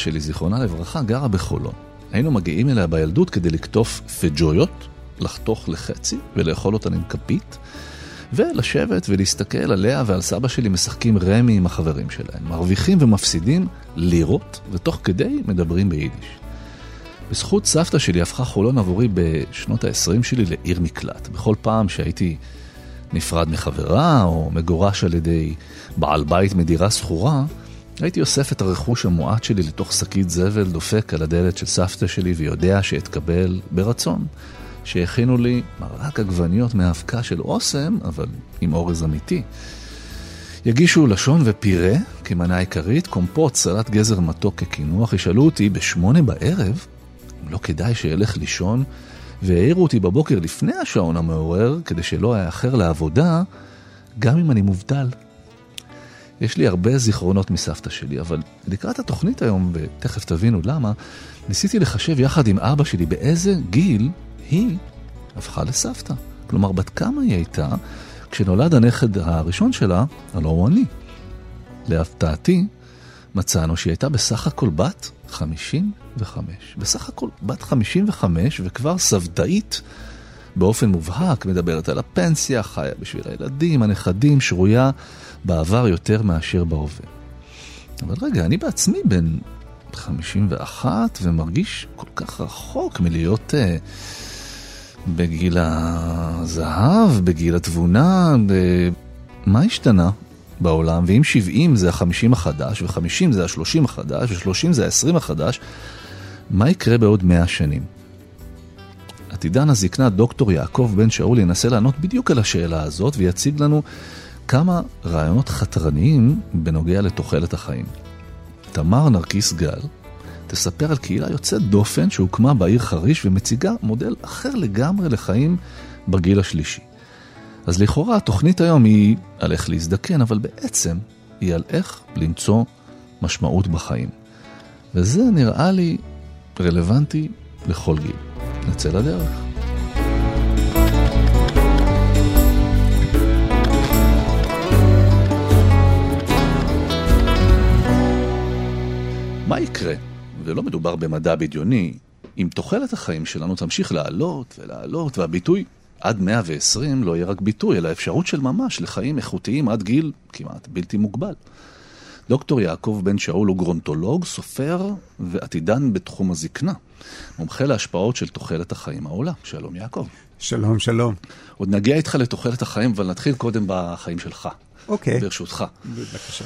שלי, זיכרונה לברכה, גרה בחולון. היינו מגיעים אליה בילדות כדי לקטוף פג'ויות, לחתוך לחצי ולאכול אותן עם כפית, ולשבת ולהסתכל עליה ועל סבא שלי משחקים רמי עם החברים שלהם. מרוויחים ומפסידים לירות, ותוך כדי מדברים ביידיש. בזכות סבתא שלי הפכה חולון עבורי בשנות ה-20 שלי לעיר מקלט. בכל פעם שהייתי נפרד מחברה או מגורש על ידי בעל בית מדירה שכורה, הייתי אוסף את הרכוש המועט שלי לתוך שקית זבל, דופק על הדלת של סבתא שלי ויודע שאתקבל ברצון. שהכינו לי מרק עגבניות מאבקה של אוסם, אבל עם אורז אמיתי. יגישו לשון ופירה כמנה עיקרית, קומפוט, סלט גזר מתוק כקינוח, ישאלו אותי בשמונה בערב אם לא כדאי שאלך לישון, והעירו אותי בבוקר לפני השעון המעורר, כדי שלא אאחר לעבודה, גם אם אני מובטל. יש לי הרבה זיכרונות מסבתא שלי, אבל לקראת התוכנית היום, ותכף תבינו למה, ניסיתי לחשב יחד עם אבא שלי באיזה גיל היא הפכה לסבתא. כלומר, בת כמה היא הייתה כשנולד הנכד הראשון שלה, הלא הוא אני. להפתעתי, מצאנו שהיא הייתה בסך הכל בת 55. בסך הכל בת 55 וכבר סבתאית באופן מובהק, מדברת על הפנסיה, חיה בשביל הילדים, הנכדים, שרויה בעבר יותר מאשר בהווה. אבל רגע, אני בעצמי בן 51 ומרגיש כל כך רחוק מלהיות uh, בגיל הזהב, בגיל התבונה, ב... מה השתנה בעולם? ואם 70 זה ה-50 החדש, ו-50 זה ה-30 החדש, ו-30 זה ה-20 החדש, מה יקרה בעוד 100 שנים? עתידן הזקנה דוקטור יעקב בן שאול ינסה לענות בדיוק על השאלה הזאת ויציג לנו כמה רעיונות חתרניים בנוגע לתוחלת החיים. תמר נרקיס גל תספר על קהילה יוצאת דופן שהוקמה בעיר חריש ומציגה מודל אחר לגמרי לחיים בגיל השלישי. אז לכאורה התוכנית היום היא על איך להזדקן, אבל בעצם היא על איך למצוא משמעות בחיים. וזה נראה לי רלוונטי לכל גיל. נצא לדרך. מה יקרה, ולא מדובר במדע בדיוני, אם תוחלת החיים שלנו תמשיך לעלות ולעלות, והביטוי עד 120 לא יהיה רק ביטוי, אלא אפשרות של ממש לחיים איכותיים עד גיל כמעט בלתי מוגבל. דוקטור יעקב בן שאול הוא גרונטולוג, סופר ועתידן בתחום הזקנה. מומחה להשפעות של תוחלת החיים העולה. שלום יעקב. שלום, שלום. עוד נגיע איתך לתוחלת החיים, אבל נתחיל קודם בחיים שלך. אוקיי. ברשותך. בבקשה.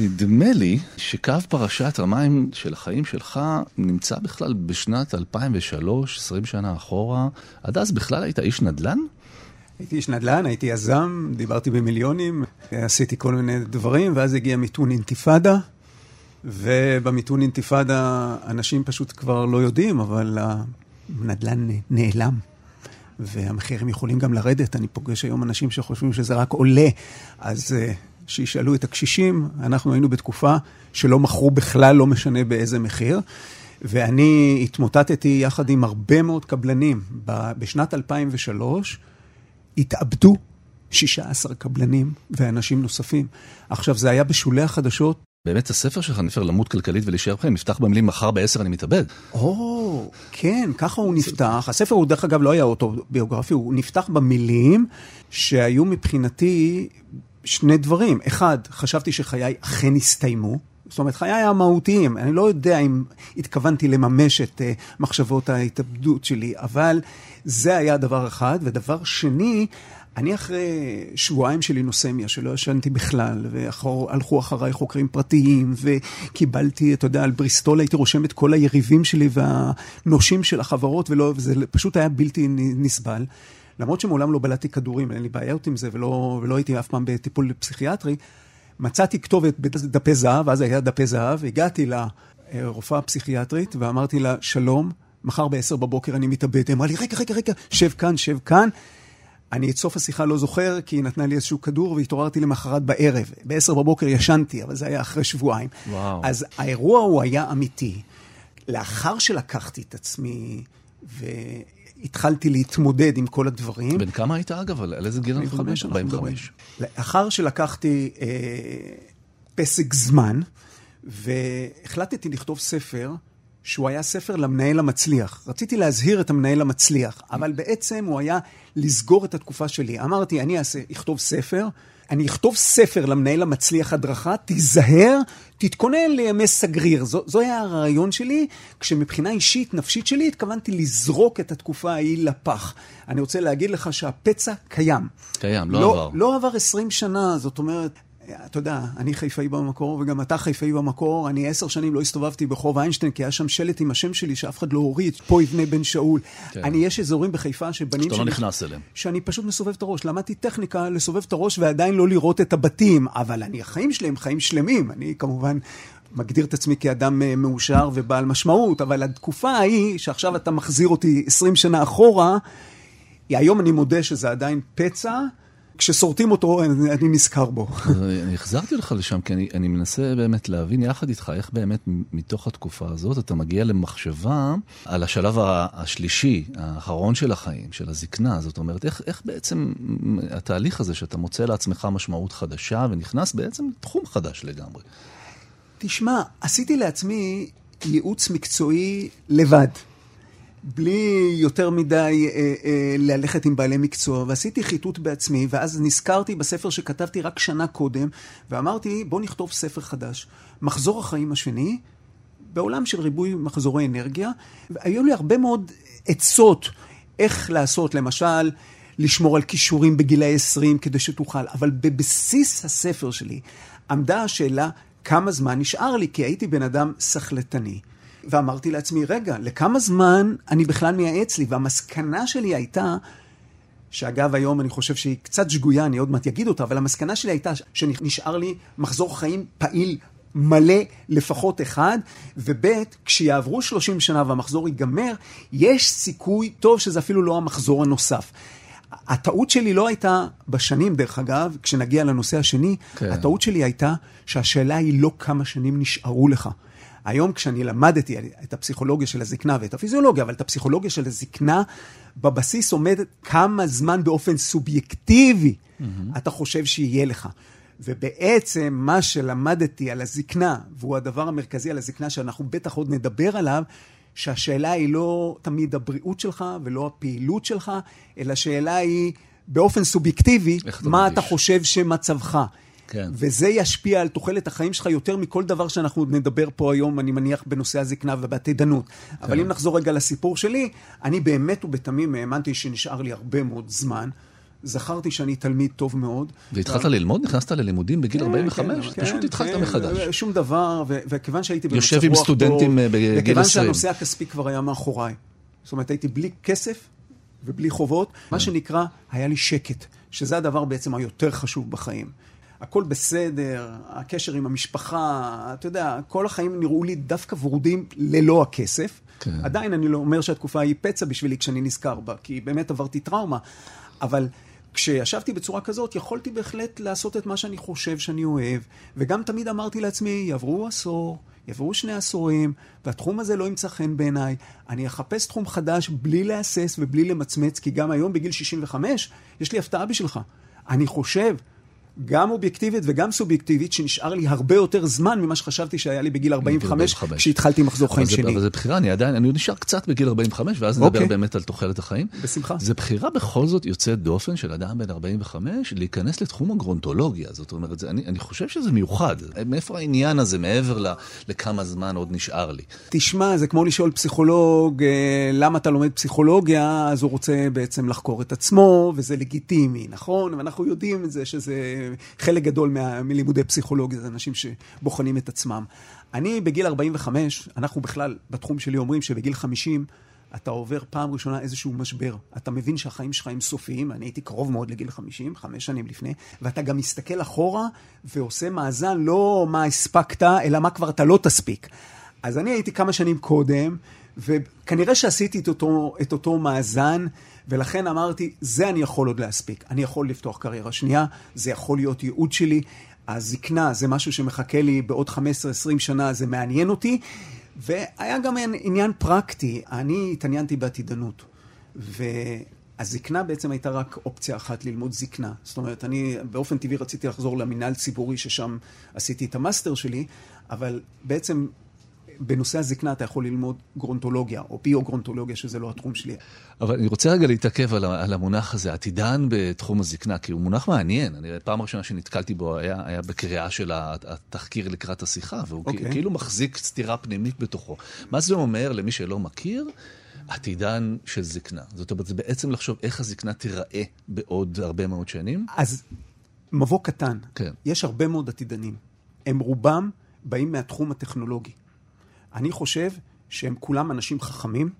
נדמה לי שקו פרשת המים של החיים שלך נמצא בכלל בשנת 2003, 20 שנה אחורה. עד אז בכלל היית איש נדל"ן? הייתי איש נדל"ן, הייתי יזם, דיברתי במיליונים, עשיתי כל מיני דברים, ואז הגיע מיתון אינתיפאדה, ובמיתון אינתיפאדה אנשים פשוט כבר לא יודעים, אבל הנדל"ן נעלם. והמחירים יכולים גם לרדת. אני פוגש היום אנשים שחושבים שזה רק עולה, אז אה, שישאלו את הקשישים. אנחנו היינו בתקופה שלא מכרו בכלל, לא משנה באיזה מחיר. ואני התמוטטתי יחד עם הרבה מאוד קבלנים. בשנת 2003 התאבדו 16 קבלנים ואנשים נוספים. עכשיו, זה היה בשולי החדשות. באמת הספר שלך, נפר למות כלכלית ולהישאר חיים, נפתח במילים מחר בעשר אני מתאבד. או, כן, ככה הוא נפתח. הספר הוא דרך אגב לא היה אוטוביוגרפי, הוא נפתח במילים שהיו מבחינתי שני דברים. אחד, חשבתי שחיי אכן הסתיימו. זאת אומרת, חיי המהותיים. אני לא יודע אם התכוונתי לממש את uh, מחשבות ההתאבדות שלי, אבל זה היה דבר אחד. ודבר שני, אני אחרי שבועיים של אינוסמיה, שלא ישנתי בכלל, והלכו אחריי חוקרים פרטיים, וקיבלתי, אתה יודע, על בריסטול הייתי רושם את כל היריבים שלי והנושים של החברות, ולא, וזה פשוט היה בלתי נסבל. למרות שמעולם לא בלעתי כדורים, אין לי בעיות עם זה, ולא, ולא הייתי אף פעם בטיפול פסיכיאטרי, מצאתי כתובת בדפי זהב, אז היה דפי זהב, הגעתי לרופאה הפסיכיאטרית ואמרתי לה, שלום, מחר ב-10 בבוקר אני מתאבד. היא אמרה לי, רגע, רגע, רגע, שב כאן, שב כאן. אני את סוף השיחה לא זוכר, כי היא נתנה לי איזשהו כדור והתעוררתי למחרת בערב. ב-10 בבוקר ישנתי, אבל זה היה אחרי שבועיים. וואו. אז האירוע הוא היה אמיתי. לאחר שלקחתי את עצמי והתחלתי להתמודד עם כל הדברים... בן כמה היית אגב? על איזה גיל אנחנו מדברים? 45. לאחר שלקחתי אה, פסק זמן, והחלטתי לכתוב ספר, שהוא היה ספר למנהל המצליח. רציתי להזהיר את המנהל המצליח, אבל בעצם הוא היה לסגור את התקופה שלי. אמרתי, אני אעשה, אכתוב ספר, אני אכתוב ספר למנהל המצליח הדרכה, תיזהר, תתכונן לימי סגריר. זו, זו היה הרעיון שלי, כשמבחינה אישית, נפשית שלי, התכוונתי לזרוק את התקופה ההיא לפח. אני רוצה להגיד לך שהפצע קיים. קיים, לא, לא עבר. לא עבר 20 שנה, זאת אומרת, אתה יודע, אני חיפאי במקור, וגם אתה חיפאי במקור. אני עשר שנים לא הסתובבתי ברחוב איינשטיין, כי היה שם שלט עם השם שלי שאף אחד לא הוריד, פה יבנה בן שאול. כן. אני, יש אזורים בחיפה שבנים. שאתה לא נכנס אליהם. שאני פשוט מסובב את הראש. למדתי טכניקה לסובב את הראש ועדיין לא לראות את הבתים, אבל אני, החיים שלי הם חיים שלמים. אני כמובן מגדיר את עצמי כאדם אה, מאושר ובעל משמעות, אבל התקופה ההיא, שעכשיו אתה מחזיר אותי 20 שנה אחורה, היום אני מודה שזה עדיין פצע. כששורטים אותו, אני, אני נזכר בו. אני החזרתי אותך לשם, כי אני, אני מנסה באמת להבין יחד איתך איך באמת מתוך התקופה הזאת אתה מגיע למחשבה על השלב השלישי, האחרון של החיים, של הזקנה. זאת אומרת, איך, איך בעצם התהליך הזה שאתה מוצא לעצמך משמעות חדשה ונכנס בעצם לתחום חדש לגמרי. תשמע, עשיתי לעצמי ייעוץ מקצועי לבד. בלי יותר מדי אה, אה, ללכת עם בעלי מקצוע, ועשיתי חיטוט בעצמי, ואז נזכרתי בספר שכתבתי רק שנה קודם, ואמרתי, בוא נכתוב ספר חדש. מחזור החיים השני, בעולם של ריבוי מחזורי אנרגיה, והיו לי הרבה מאוד עצות איך לעשות, למשל, לשמור על כישורים בגילי 20 כדי שתוכל, אבל בבסיס הספר שלי עמדה השאלה כמה זמן נשאר לי, כי הייתי בן אדם סחלטני. ואמרתי לעצמי, רגע, לכמה זמן אני בכלל מייעץ לי? והמסקנה שלי הייתה, שאגב, היום אני חושב שהיא קצת שגויה, אני עוד מעט אגיד אותה, אבל המסקנה שלי הייתה שנשאר לי מחזור חיים פעיל מלא לפחות אחד, וב' כשיעברו 30 שנה והמחזור ייגמר, יש סיכוי טוב שזה אפילו לא המחזור הנוסף. הטעות שלי לא הייתה בשנים, דרך אגב, כשנגיע לנושא השני, כן. הטעות שלי הייתה שהשאלה היא לא כמה שנים נשארו לך. היום כשאני למדתי את הפסיכולוגיה של הזקנה ואת הפיזיולוגיה, אבל את הפסיכולוגיה של הזקנה, בבסיס עומד כמה זמן באופן סובייקטיבי mm-hmm. אתה חושב שיהיה לך. ובעצם מה שלמדתי על הזקנה, והוא הדבר המרכזי על הזקנה שאנחנו בטח עוד נדבר עליו, שהשאלה היא לא תמיד הבריאות שלך ולא הפעילות שלך, אלא השאלה היא באופן סובייקטיבי, מה מרגיש? אתה חושב שמצבך. כן. וזה ישפיע על תוחלת החיים שלך יותר מכל דבר שאנחנו עוד נדבר פה היום, אני מניח, בנושא הזקנה ובעתידנות. כן. אבל אם נחזור רגע לסיפור שלי, אני באמת ובתמים האמנתי שנשאר לי הרבה מאוד זמן. זכרתי שאני תלמיד טוב מאוד. והתחלת ו... ללמוד? נכנסת ללימודים בגיל כן, 45? כן, פשוט כן, התחלת כן, מחדש. שום דבר, ו- וכיוון שהייתי במצב רוח טוב... יושב עם סטודנטים אה, בגיל 20. וכיוון שהנושא הכספי כבר היה מאחוריי. זאת אומרת, הייתי בלי כסף ובלי חובות, מה כן. שנקרא, היה לי שקט, שזה הדבר בעצם היותר חשוב בחיים. הכל בסדר, הקשר עם המשפחה, אתה יודע, כל החיים נראו לי דווקא ורודים ללא הכסף. כן. עדיין אני לא אומר שהתקופה היא פצע בשבילי כשאני נזכר בה, כי באמת עברתי טראומה. אבל כשישבתי בצורה כזאת, יכולתי בהחלט לעשות את מה שאני חושב שאני אוהב, וגם תמיד אמרתי לעצמי, יעברו עשור, יעברו שני עשורים, והתחום הזה לא ימצא חן בעיניי. אני אחפש תחום חדש בלי להסס ובלי למצמץ, כי גם היום בגיל 65, יש לי הפתעה בשבילך. אני חושב גם אובייקטיבית וגם סובייקטיבית, שנשאר לי הרבה יותר זמן ממה שחשבתי שהיה לי בגיל 45, כשהתחלתי מחזור חיים שני. אבל זה בחירה, אני עדיין, אני נשאר קצת בגיל 45, ואז נדבר אוקיי. באמת על תוחלת החיים. בשמחה. זה בחירה בכל זאת יוצאת דופן של אדם בן 45, להיכנס לתחום הגרונטולוגיה. זאת אומרת, זה, אני, אני חושב שזה מיוחד. מאיפה העניין הזה, מעבר ל, לכמה זמן עוד נשאר לי? תשמע, זה כמו לשאול פסיכולוג, אה, למה אתה לומד פסיכולוגיה, אז הוא רוצה בעצם לחקור את עצמו, וזה לגיטימי, נכון? ואנחנו יודעים את זה, שזה חלק גדול מה, מלימודי פסיכולוגיה, זה אנשים שבוחנים את עצמם. אני בגיל 45, אנחנו בכלל בתחום שלי אומרים שבגיל 50, אתה עובר פעם ראשונה איזשהו משבר. אתה מבין שהחיים שלך הם סופיים, אני הייתי קרוב מאוד לגיל 50, חמש שנים לפני, ואתה גם מסתכל אחורה ועושה מאזן לא מה הספקת, אלא מה כבר אתה לא תספיק. אז אני הייתי כמה שנים קודם, וכנראה שעשיתי את אותו, את אותו מאזן, ולכן אמרתי, זה אני יכול עוד להספיק. אני יכול לפתוח קריירה שנייה, זה יכול להיות ייעוד שלי. הזקנה זה משהו שמחכה לי בעוד 15-20 שנה, זה מעניין אותי. והיה גם עניין פרקטי, אני התעניינתי בעתידנות. והזקנה בעצם הייתה רק אופציה אחת ללמוד זקנה. זאת אומרת, אני באופן טבעי רציתי לחזור למינהל ציבורי, ששם עשיתי את המאסטר שלי, אבל בעצם בנושא הזקנה אתה יכול ללמוד גרונטולוגיה, או ביו-גרונטולוגיה, שזה לא התחום שלי. אבל אני רוצה רגע להתעכב על, על המונח הזה, עתידן בתחום הזקנה, כי הוא מונח מעניין. אני, פעם ראשונה שנתקלתי בו היה, היה בקריאה של התחקיר לקראת השיחה, והוא okay. אוקיי. כאילו מחזיק סתירה פנימית בתוכו. מה זה אומר למי שלא מכיר? עתידן של זקנה. זאת אומרת, זה בעצם לחשוב איך הזקנה תיראה בעוד הרבה מאוד שנים. אז מבוא קטן. כן. יש הרבה מאוד עתידנים. הם רובם באים מהתחום הטכנולוגי. אני חושב שהם כולם אנשים חכמים,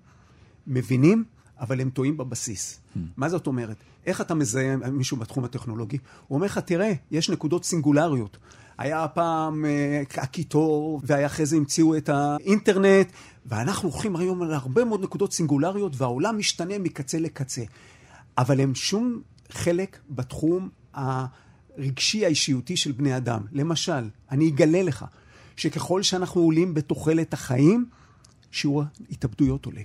מבינים, אבל הם טועים בבסיס. Hmm. מה זאת אומרת? איך אתה מזהה מישהו בתחום הטכנולוגי? הוא אומר לך, תראה, יש נקודות סינגולריות. היה פעם אה, הקיטור, והיה אחרי זה המציאו את האינטרנט, ואנחנו הולכים היום על הרבה מאוד נקודות סינגולריות, והעולם משתנה מקצה לקצה. אבל הם שום חלק בתחום הרגשי האישיותי של בני אדם. למשל, אני אגלה לך, שככל שאנחנו עולים בתוחלת החיים, שיעור ההתאבדויות עולה.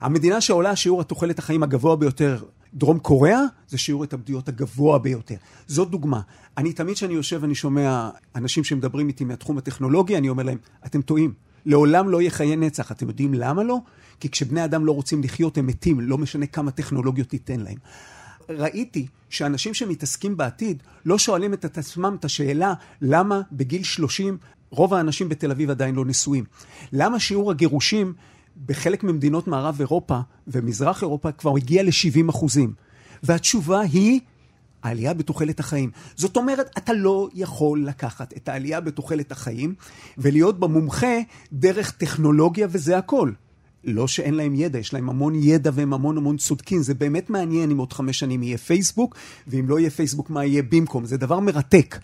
המדינה שעולה שיעור התוחלת החיים הגבוה ביותר, דרום קוריאה, זה שיעור ההתאבדויות הגבוה ביותר. זאת דוגמה. אני תמיד כשאני יושב ואני שומע אנשים שמדברים איתי מהתחום הטכנולוגי, אני אומר להם, אתם טועים. לעולם לא יהיה חיי נצח. אתם יודעים למה לא? כי כשבני אדם לא רוצים לחיות, הם מתים, לא משנה כמה טכנולוגיות תיתן להם. ראיתי שאנשים שמתעסקים בעתיד לא שואלים את עצמם את השאלה למה בגיל 30 רוב האנשים בתל אביב עדיין לא נשואים. למה שיעור הגירושים בחלק ממדינות מערב אירופה ומזרח אירופה כבר הגיע ל-70 אחוזים? והתשובה היא העלייה בתוחלת החיים. זאת אומרת, אתה לא יכול לקחת את העלייה בתוחלת החיים ולהיות במומחה דרך טכנולוגיה וזה הכל. לא שאין להם ידע, יש להם המון ידע והם המון המון צודקים. זה באמת מעניין אם עוד חמש שנים יהיה פייסבוק, ואם לא יהיה פייסבוק, מה יהיה במקום. זה דבר מרתק.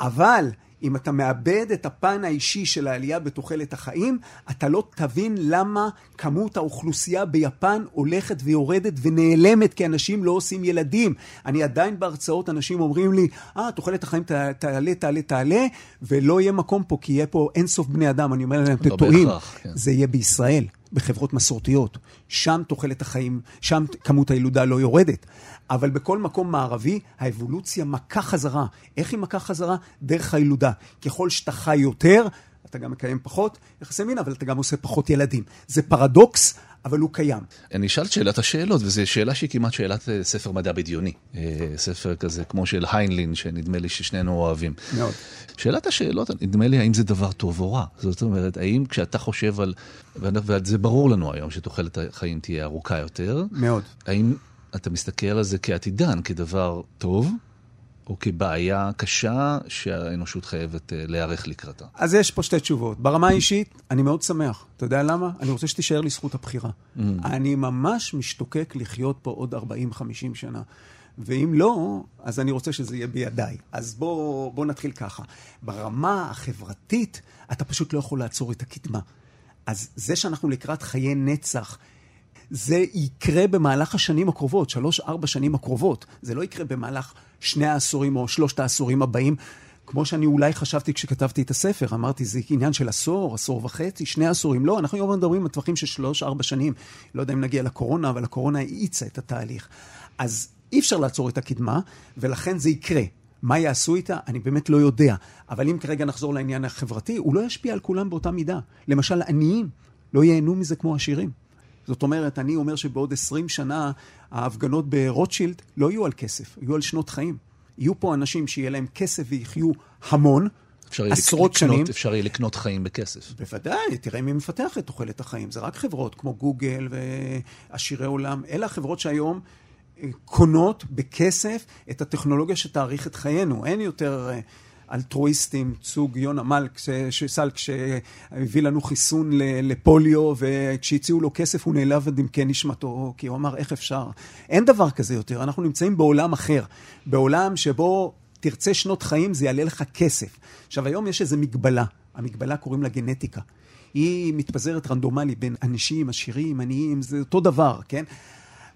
אבל אם אתה מאבד את הפן האישי של העלייה בתוחלת החיים, אתה לא תבין למה כמות האוכלוסייה ביפן הולכת ויורדת ונעלמת כי אנשים לא עושים ילדים. אני עדיין בהרצאות, אנשים אומרים לי, אה, תוחלת החיים תעלה, תעלה, תעלה, ולא יהיה מקום פה, כי יהיה פה אינסוף בני אדם. אני אומר להם, אתם לא טועים, כן. זה יהיה בישראל. בחברות מסורתיות. שם תוחלת החיים, שם כמות הילודה לא יורדת. אבל בכל מקום מערבי, האבולוציה מכה חזרה. איך היא מכה חזרה? דרך הילודה. ככל שאתה חי יותר, אתה גם מקיים פחות יחסי מין, אבל אתה גם עושה פחות ילדים. זה פרדוקס, אבל הוא קיים. אני אשאל את שאלת השאלות, וזו שאלה שהיא כמעט שאלת אה, ספר מדע בדיוני. אה, ספר כזה כמו של היינלין, שנדמה לי ששנינו אוהבים. מאוד. שאלת השאלות, נדמה לי, האם זה דבר טוב או רע? זאת אומרת, האם כשאתה חושב על, וזה ברור לנו היום, שתוחלת החיים תהיה ארוכה יותר. מאוד. האם אתה מסתכל על זה כעתידן, כדבר טוב? או כבעיה קשה שהאנושות חייבת אה, להיערך לקראתה? אז יש פה שתי תשובות. ברמה האישית, אני מאוד שמח. אתה יודע למה? אני רוצה שתישאר לי זכות הבחירה. Mm. אני ממש משתוקק לחיות פה עוד 40-50 שנה. ואם לא, אז אני רוצה שזה יהיה בידיי. אז בואו בוא נתחיל ככה. ברמה החברתית, אתה פשוט לא יכול לעצור את הקדמה. אז זה שאנחנו לקראת חיי נצח, זה יקרה במהלך השנים הקרובות, שלוש-ארבע שנים הקרובות. זה לא יקרה במהלך שני העשורים או שלושת העשורים הבאים. כמו שאני אולי חשבתי כשכתבתי את הספר, אמרתי, זה עניין של עשור, עשור וחצי, שני עשורים. לא, אנחנו היום מדברים על טווחים של שלוש-ארבע שנים. לא יודע אם נגיע לקורונה, אבל הקורונה האיצה את התהליך. אז אי אפשר לעצור את הקדמה, ולכן זה יקרה. מה יעשו איתה? אני באמת לא יודע. אבל אם כרגע נחזור לעניין החברתי, הוא לא ישפיע על כולם באותה מידה. למשל, עניים לא ייהנו מזה כמו עשירים. זאת אומרת, אני אומר שבעוד 20 שנה ההפגנות ברוטשילד לא יהיו על כסף, יהיו על שנות חיים. יהיו פה אנשים שיהיה להם כסף ויחיו המון, עשרות לקנות, שנים. אפשר יהיה לקנות חיים בכסף. בוודאי, תראה מי מפתח את תוחלת החיים. זה רק חברות כמו גוגל ועשירי עולם. אלה החברות שהיום אה, קונות בכסף את הטכנולוגיה שתאריך את חיינו. אין יותר... אלטרואיסטים, צוג יונה מלק, סלק, שהביא לנו חיסון לפוליו, וכשהציעו לו כסף הוא נעלב עד עמקי נשמתו, כי הוא אמר, איך אפשר? אין דבר כזה יותר, אנחנו נמצאים בעולם אחר, בעולם שבו תרצה שנות חיים, זה יעלה לך כסף. עכשיו, היום יש איזו מגבלה, המגבלה קוראים לה גנטיקה. היא מתפזרת רנדומלי בין אנשים, עשירים, עניים, זה אותו דבר, כן?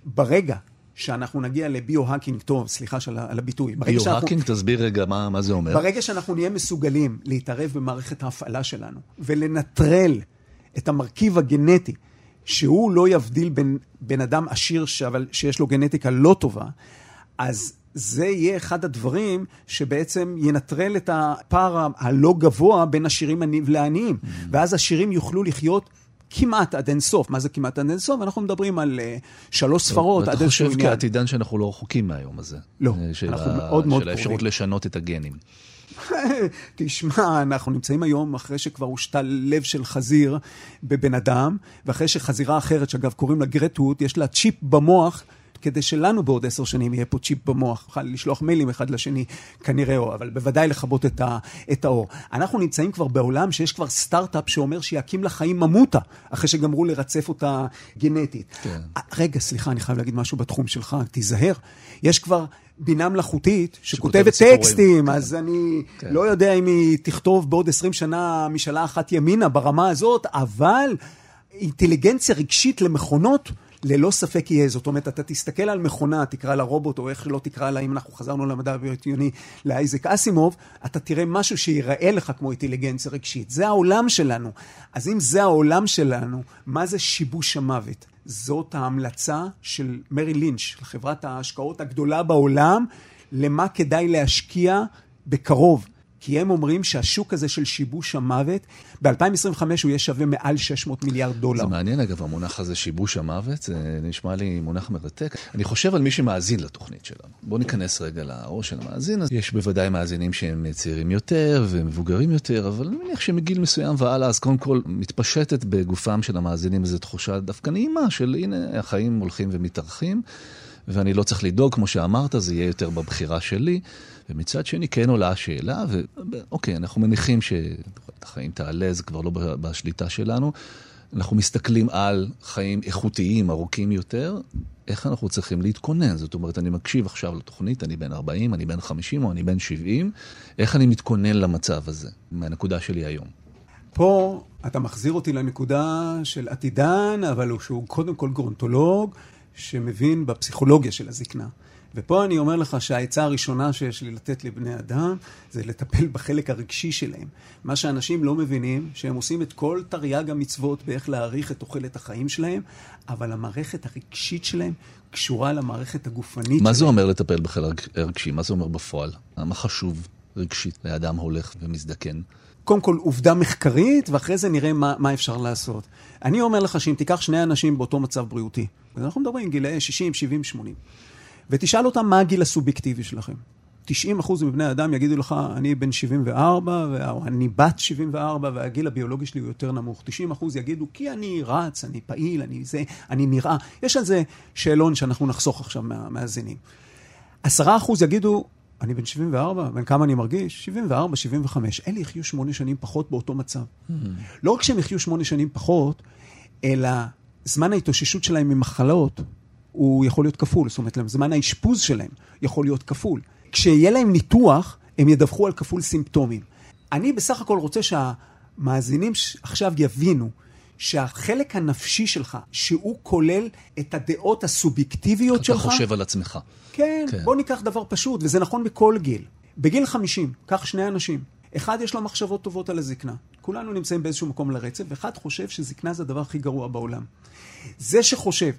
ברגע שאנחנו נגיע לביו-האקינג טוב, סליחה של, על הביטוי. ביו-האקינג, תסביר רגע מה, מה זה אומר. ברגע שאנחנו נהיה מסוגלים להתערב במערכת ההפעלה שלנו ולנטרל את המרכיב הגנטי, שהוא לא יבדיל בין בן אדם עשיר אבל שיש לו גנטיקה לא טובה, אז זה יהיה אחד הדברים שבעצם ינטרל את הפער הלא גבוה בין עשירים לעניים. Mm-hmm. ואז עשירים יוכלו לחיות כמעט עד אינסוף. מה זה כמעט עד אינסוף? אנחנו מדברים על uh, שלוש ספרות עד איזשהו עניין. אתה חושב כעתידן שאנחנו לא רחוקים מהיום הזה? לא, אה, אנחנו. מאוד מאוד קרובים. של האפשרות לשנות את הגנים. תשמע, אנחנו נמצאים היום אחרי שכבר הושתל לב של חזיר בבן אדם, ואחרי שחזירה אחרת, שאגב קוראים לה גרטות, יש לה צ'יפ במוח כדי שלנו בעוד עשר שנים יהיה פה צ'יפ במוח, נוכל לשלוח מיילים אחד לשני כנראה, אבל בוודאי לכבות את, ה, את האור. אנחנו נמצאים כבר בעולם שיש כבר סטארט-אפ שאומר שיקים לחיים ממוטה, אחרי שגמרו לרצף אותה גנטית. כן. רגע, סליחה, אני חייב להגיד משהו בתחום שלך, תיזהר. יש כבר בינה מלאכותית שכותבת טקסטים, כן. אז אני כן. לא יודע אם היא תכתוב בעוד 20 שנה משאלה אחת ימינה ברמה הזאת, אבל אינטליגנציה רגשית למכונות ללא ספק יהיה. זאת אומרת, אתה תסתכל על מכונה, תקרא לה רובוט, או איך לא תקרא לה, אם אנחנו חזרנו למדע הבריאוטיוני, לאייזק אסימוב, אתה תראה משהו שיראה לך כמו אינטליגנציה רגשית. זה העולם שלנו. אז אם זה העולם שלנו, מה זה שיבוש המוות? זאת ההמלצה של מרי לינץ', חברת ההשקעות הגדולה בעולם, למה כדאי להשקיע בקרוב. כי הם אומרים שהשוק הזה של שיבוש המוות, ב-2025 הוא יהיה שווה מעל 600 מיליארד דולר. זה מעניין אגב, המונח הזה, שיבוש המוות, זה נשמע לי מונח מרתק. אני חושב על מי שמאזין לתוכנית שלנו. בואו ניכנס רגע לראש של המאזין. אז יש בוודאי מאזינים שהם צעירים יותר ומבוגרים יותר, אבל אני מניח שמגיל מסוים והלאה, אז קודם כל מתפשטת בגופם של המאזינים איזו תחושה דווקא נעימה של הנה, החיים הולכים ומתארחים. ואני לא צריך לדאוג, כמו שאמרת, זה יהיה יותר בבחירה שלי. ומצד שני כן עולה השאלה, ואוקיי, אנחנו מניחים שהחיים תעלה, זה כבר לא בשליטה שלנו. אנחנו מסתכלים על חיים איכותיים, ארוכים יותר, איך אנחנו צריכים להתכונן? זאת אומרת, אני מקשיב עכשיו לתוכנית, אני בן 40, אני בן 50 או אני בן 70, איך אני מתכונן למצב הזה, מהנקודה שלי היום? פה אתה מחזיר אותי לנקודה של עתידן, אבל הוא שהוא קודם כל גרונטולוג, שמבין בפסיכולוגיה של הזקנה. ופה אני אומר לך שהעצה הראשונה שיש לי לתת לבני אדם, זה לטפל בחלק הרגשי שלהם. מה שאנשים לא מבינים, שהם עושים את כל תרי"ג המצוות באיך להעריך את תוחלת החיים שלהם, אבל המערכת הרגשית שלהם קשורה למערכת הגופנית מה שלהם. זה אומר לטפל בחלק הרגשי? מה זה אומר בפועל? מה חשוב רגשית לאדם הולך ומזדקן? קודם כל עובדה מחקרית, ואחרי זה נראה מה, מה אפשר לעשות. אני אומר לך שאם תיקח שני אנשים באותו מצב בריאותי, אנחנו מדברים גילאי 60, 70, 80, ותשאל אותם מה הגיל הסובייקטיבי שלכם. 90% מבני אדם יגידו לך, אני בן 74, או אני בת 74, והגיל הביולוגי שלי הוא יותר נמוך. 90% יגידו, כי אני רץ, אני פעיל, אני זה, אני נראה. יש על זה שאלון שאנחנו נחסוך עכשיו מהמאזינים. 10% יגידו, אני בן 74, בן כמה אני מרגיש? 74, 75. אלה יחיו שמונה שנים פחות באותו מצב. Mm-hmm. לא רק שהם יחיו שמונה שנים פחות, אלא זמן ההתאוששות שלהם ממחלות הוא יכול להיות כפול. זאת אומרת, זמן האשפוז שלהם יכול להיות כפול. כשיהיה להם ניתוח, הם ידווחו על כפול סימפטומים. אני בסך הכל רוצה שהמאזינים עכשיו יבינו שהחלק הנפשי שלך, שהוא כולל את הדעות הסובייקטיביות שלך... אתה חושב על עצמך. כן, כן, בוא ניקח דבר פשוט, וזה נכון בכל גיל. בגיל 50, קח שני אנשים. אחד יש לו מחשבות טובות על הזקנה. כולנו נמצאים באיזשהו מקום לרצף, ואחד חושב שזקנה זה הדבר הכי גרוע בעולם. זה שחושב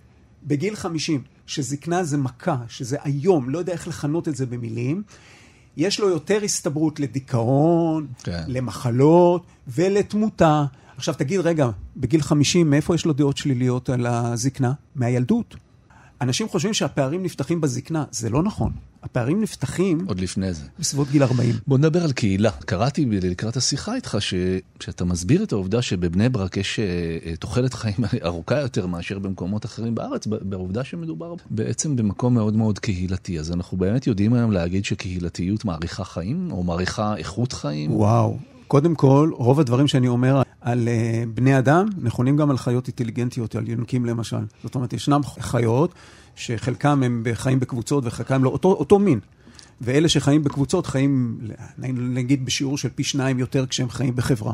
בגיל 50 שזקנה זה מכה, שזה איום, לא יודע איך לכנות את זה במילים, יש לו יותר הסתברות לדיכאון, כן. למחלות ולתמותה. עכשיו תגיד, רגע, בגיל 50, מאיפה יש לו דעות שליליות על הזקנה? מהילדות. אנשים חושבים שהפערים נפתחים בזקנה, זה לא נכון. הפערים נפתחים עוד לפני זה. בסביבות גיל 40. בוא נדבר על קהילה. קראתי לקראת השיחה איתך ש... שאתה מסביר את העובדה שבבני ברק יש אה, אה, תוחלת חיים ארוכה יותר מאשר במקומות אחרים בארץ, בעובדה שמדובר בעצם במקום מאוד מאוד קהילתי. אז אנחנו באמת יודעים היום להגיד שקהילתיות מאריכה חיים, או מאריכה איכות חיים? וואו. קודם כל, רוב הדברים שאני אומר על uh, בני אדם נכונים גם על חיות אינטליגנטיות, על יונקים למשל. זאת אומרת, ישנם חיות שחלקם הם חיים בקבוצות וחלקם לא, אותו, אותו מין. ואלה שחיים בקבוצות חיים, נגיד, בשיעור של פי שניים יותר כשהם חיים בחברה.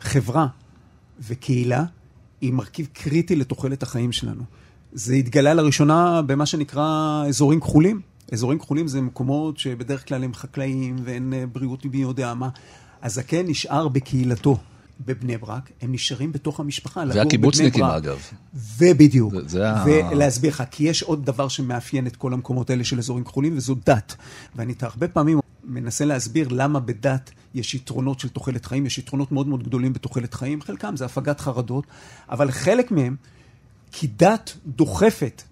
חברה וקהילה היא מרכיב קריטי לתוחלת החיים שלנו. זה התגלה לראשונה במה שנקרא אזורים כחולים. אזורים כחולים זה מקומות שבדרך כלל הם חקלאיים ואין אה, בריאות מי יודע מה. הזקן נשאר בקהילתו. בבני ברק, הם נשארים בתוך המשפחה. והקיבוצניקים אגב. ובדיוק. זה, זה ולהסביר לך, כי יש עוד דבר שמאפיין את כל המקומות האלה של אזורים כחולים, וזו דת. ואני הרבה פעמים מנסה להסביר למה בדת יש יתרונות של תוחלת חיים, יש יתרונות מאוד מאוד גדולים בתוחלת חיים, חלקם זה הפגת חרדות, אבל חלק מהם, כי דת דוחפת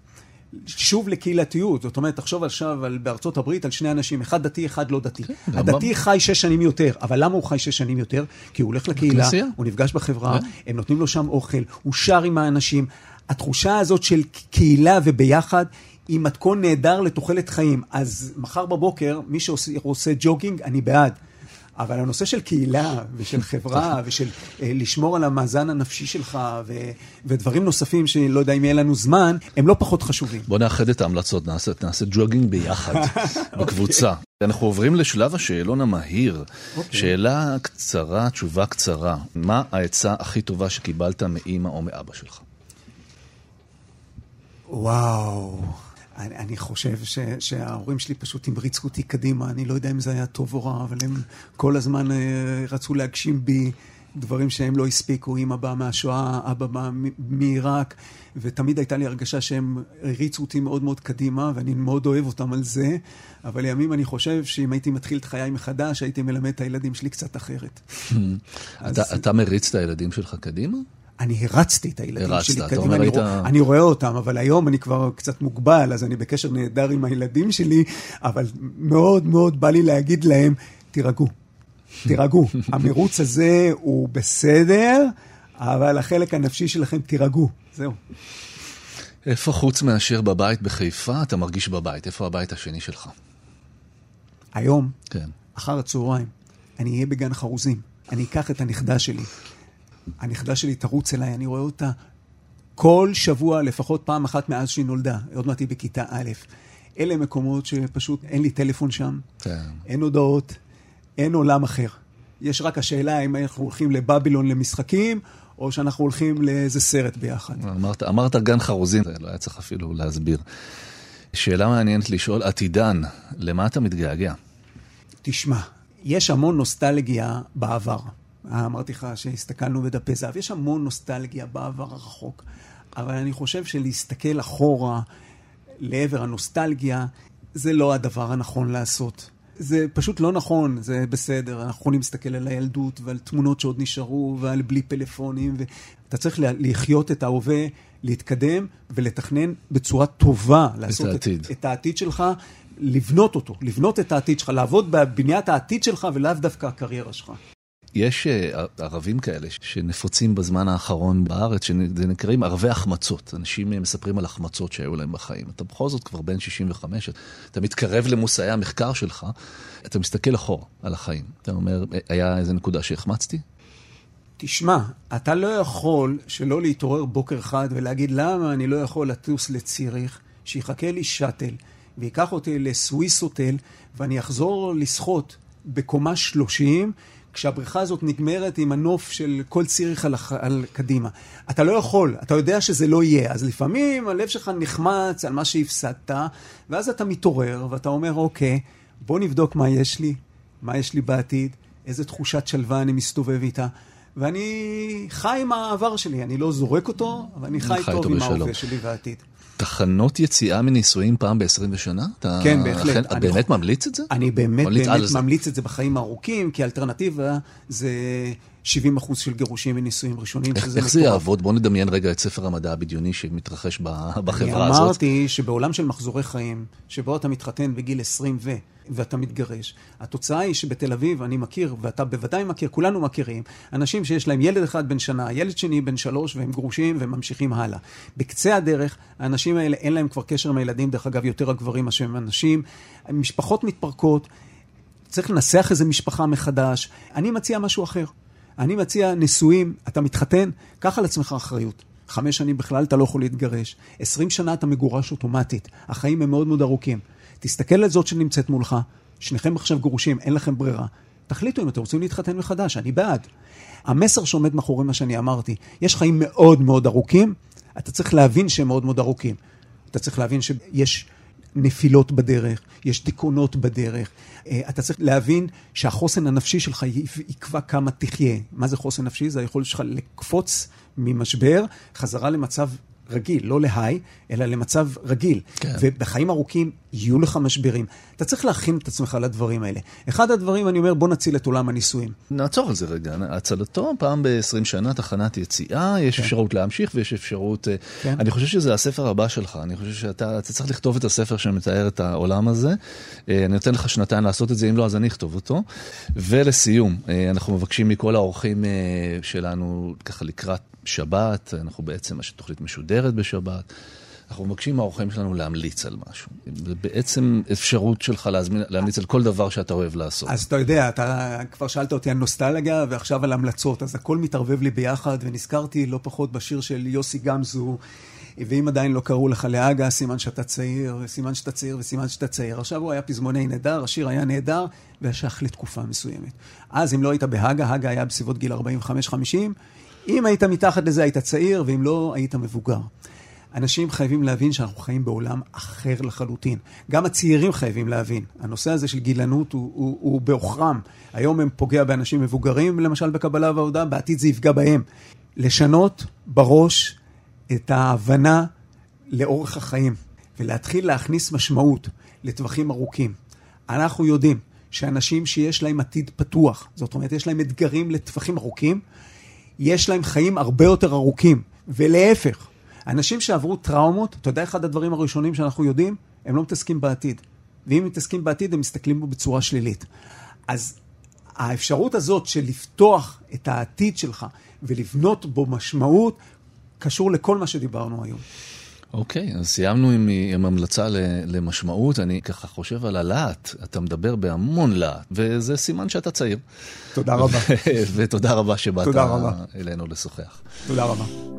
שוב לקהילתיות, זאת אומרת, תחשוב עכשיו על, בארצות הברית על שני אנשים, אחד דתי, אחד לא דתי. כן, הדתי חי שש שנים יותר, אבל למה הוא חי שש שנים יותר? כי הוא הולך לקהילה, בכנסייה. הוא נפגש בחברה, כן. הם נותנים לו שם אוכל, הוא שר עם האנשים. התחושה הזאת של קהילה וביחד היא מתכון נהדר לתוחלת חיים. אז מחר בבוקר, מי שעושה ג'וגינג, אני בעד. אבל הנושא של קהילה ושל חברה ושל אה, לשמור על המאזן הנפשי שלך ו, ודברים נוספים שלא יודע אם יהיה לנו זמן, הם לא פחות חשובים. בוא נאחד את ההמלצות, נעשה, נעשה ג'וגינג ביחד, בקבוצה. okay. אנחנו עוברים לשלב השאלון המהיר. Okay. אוקיי. שאלה קצרה, תשובה קצרה. מה העצה הכי טובה שקיבלת מאימא או מאבא שלך? וואו. אני, אני חושב ש, שההורים שלי פשוט המריצו אותי קדימה, אני לא יודע אם זה היה טוב או רע, אבל הם כל הזמן uh, רצו להגשים בי דברים שהם לא הספיקו. אמא באה מהשואה, אבא בא מעיראק, ותמיד הייתה לי הרגשה שהם הריצו אותי מאוד מאוד קדימה, ואני מאוד אוהב אותם על זה, אבל לימים אני חושב שאם הייתי מתחיל את חיי מחדש, הייתי מלמד את הילדים שלי קצת אחרת. אתה, אז... אתה מריץ את הילדים שלך קדימה? אני הרצתי את הילדים הרצת, שלי קדימה, אני, היית... אני רואה אותם, אבל היום אני כבר קצת מוגבל, אז אני בקשר נהדר עם הילדים שלי, אבל מאוד מאוד בא לי להגיד להם, תירגעו, תירגעו. המרוץ הזה הוא בסדר, אבל החלק הנפשי שלכם, תירגעו. זהו. איפה חוץ מאשר בבית בחיפה אתה מרגיש בבית? איפה הבית השני שלך? היום, כן. אחר הצהריים, אני אהיה בגן חרוזים. אני אקח את הנכדה שלי. הנכדה שלי תרוץ אליי, אני רואה אותה כל שבוע, לפחות פעם אחת מאז שהיא נולדה. עוד מעט היא בכיתה א'. אלה מקומות שפשוט אין לי טלפון שם, כן. אין הודעות, אין עולם אחר. יש רק השאלה אם אנחנו הולכים לבבילון למשחקים, או שאנחנו הולכים לאיזה סרט ביחד. אמרת, אמרת גן חרוזים, זה לא היה צריך אפילו להסביר. שאלה מעניינת לשאול, עתידן, למה אתה מתגעגע? תשמע, יש המון נוסטלגיה בעבר. אמרתי לך שהסתכלנו בדפי זהב, יש המון נוסטלגיה בעבר הרחוק, אבל אני חושב שלהסתכל אחורה לעבר הנוסטלגיה, זה לא הדבר הנכון לעשות. זה פשוט לא נכון, זה בסדר, אנחנו יכולים להסתכל על הילדות ועל תמונות שעוד נשארו ועל בלי פלאפונים, ואתה צריך לחיות את ההווה, להתקדם ולתכנן בצורה טובה, לעשות את העתיד, את, את העתיד שלך, לבנות אותו, לבנות את העתיד שלך, לעבוד בבניית העתיד שלך ולאו דווקא הקריירה שלך. יש אה, ערבים כאלה שנפוצים בזמן האחרון בארץ, שנקראים ערבי החמצות. אנשים אה, מספרים על החמצות שהיו להם בחיים. אתה בכל זאת כבר בן 65, אתה מתקרב למושאי המחקר שלך, אתה מסתכל אחורה על החיים. אתה אומר, אה, היה איזה נקודה שהחמצתי? תשמע, אתה לא יכול שלא להתעורר בוקר אחד ולהגיד למה אני לא יכול לטוס לציריך, שיחכה לי שאטל ויקח אותי לסוויס הוטל ואני אחזור לשחות בקומה 30 כשהבריכה הזאת נגמרת עם הנוף של כל ציריך על, על קדימה. אתה לא יכול, אתה יודע שזה לא יהיה, אז לפעמים הלב שלך נחמץ על מה שהפסדת, ואז אתה מתעורר ואתה אומר, אוקיי, בוא נבדוק מה יש לי, מה יש לי בעתיד, איזה תחושת שלווה אני מסתובב איתה. ואני חי עם העבר שלי, אני לא זורק אותו, אבל אני חי, חי טוב עם ההווה שלי והעתיד. תחנות יציאה מנישואים פעם ב-20 שנה? אתה, כן, בהחלט. אתה באמת. ממליץ את זה? אני באמת ממליץ באמת ממליץ את זה בחיים הארוכים, כי האלטרנטיבה זה 70 אחוז של גירושים ונישואים ראשונים. איך, איך זה יעבוד? בוא נדמיין רגע את ספר המדע הבדיוני שמתרחש בחברה הזאת. אני אמרתי שבעולם של מחזורי חיים, שבו אתה מתחתן בגיל 20 ו... ואתה מתגרש. התוצאה היא שבתל אביב, אני מכיר, ואתה בוודאי מכיר, כולנו מכירים, אנשים שיש להם ילד אחד בן שנה, ילד שני בן שלוש, והם גרושים וממשיכים הלאה. בקצה הדרך, האנשים האלה, אין להם כבר קשר עם הילדים, דרך אגב, יותר הגברים מאשר הם אנשים. משפחות מתפרקות, צריך לנסח איזה משפחה מחדש. אני מציע משהו אחר. אני מציע נישואים, אתה מתחתן, קח על עצמך אחריות. חמש שנים בכלל אתה לא יכול להתגרש. עשרים שנה אתה מגורש אוטומטית. החיים הם מאוד מאוד ארוכים. תסתכל על זאת שנמצאת מולך, שניכם עכשיו גרושים, אין לכם ברירה. תחליטו אם אתם רוצים להתחתן מחדש, אני בעד. המסר שעומד מאחורי מה שאני אמרתי, יש חיים מאוד מאוד ארוכים, אתה צריך להבין שהם מאוד מאוד ארוכים. אתה צריך להבין שיש נפילות בדרך, יש דיכאונות בדרך. אה, אתה צריך להבין שהחוסן הנפשי שלך יקבע כמה תחיה. מה זה חוסן נפשי? זה היכולת שלך לקפוץ ממשבר חזרה למצב רגיל, לא להיי, אלא למצב רגיל. כן. ובחיים ארוכים יהיו לך משברים. אתה צריך להכין את עצמך לדברים האלה. אחד הדברים, אני אומר, בוא נציל את עולם הנישואים. נעצור על זה רגע. הצלתו, פעם ב-20 שנה, תחנת יציאה, יש כן. אפשרות להמשיך ויש אפשרות... אה, כן. אני חושב שזה הספר הבא שלך. אני חושב שאתה צריך לכתוב את הספר שמתאר את העולם הזה. אה, אני נותן לך שנתיים לעשות את זה, אם לא, אז אני אכתוב אותו. ולסיום, אה, אנחנו מבקשים מכל האורחים שלנו, ככה לקראת שבת, אנחנו בעצם, תוכנית משודרת בשבת. אנחנו מבקשים מהאורחים שלנו להמליץ על משהו. זה בעצם אפשרות שלך להזמין, להמליץ על כל דבר שאתה אוהב לעשות. אז אתה יודע, אתה כבר שאלת אותי על נוסטלגיה ועכשיו על המלצות, אז הכל מתערבב לי ביחד, ונזכרתי לא פחות בשיר של יוסי גמזו, ואם עדיין לא קראו לך להגה, סימן שאתה צעיר, סימן שאתה צעיר וסימן שאתה צעיר. עכשיו הוא היה פזמוני נהדר, השיר היה נהדר, והשך לתקופה מסוימת. אז אם לא היית בהגה, הגה היה בסביבות גיל 45-50, אם היית מתחת לזה היית צעיר, ואם לא, היית מבוגר. אנשים חייבים להבין שאנחנו חיים בעולם אחר לחלוטין. גם הצעירים חייבים להבין. הנושא הזה של גילנות הוא, הוא, הוא בעוכרם. היום הם פוגע באנשים מבוגרים, למשל בקבלה ועבודה, בעתיד זה יפגע בהם. לשנות בראש את ההבנה לאורך החיים, ולהתחיל להכניס משמעות לטווחים ארוכים. אנחנו יודעים שאנשים שיש להם עתיד פתוח, זאת אומרת, יש להם אתגרים לטווחים ארוכים, יש להם חיים הרבה יותר ארוכים, ולהפך. אנשים שעברו טראומות, אתה יודע אחד הדברים הראשונים שאנחנו יודעים? הם לא מתעסקים בעתיד. ואם מתעסקים בעתיד, הם מסתכלים בו בצורה שלילית. אז האפשרות הזאת של לפתוח את העתיד שלך ולבנות בו משמעות, קשור לכל מה שדיברנו היום. אוקיי, okay, אז סיימנו עם, עם המלצה למשמעות. אני ככה חושב על הלהט, אתה מדבר בהמון להט, וזה סימן שאתה צעיר. תודה רבה. ותודה רבה שבאת אלינו לשוחח. תודה רבה.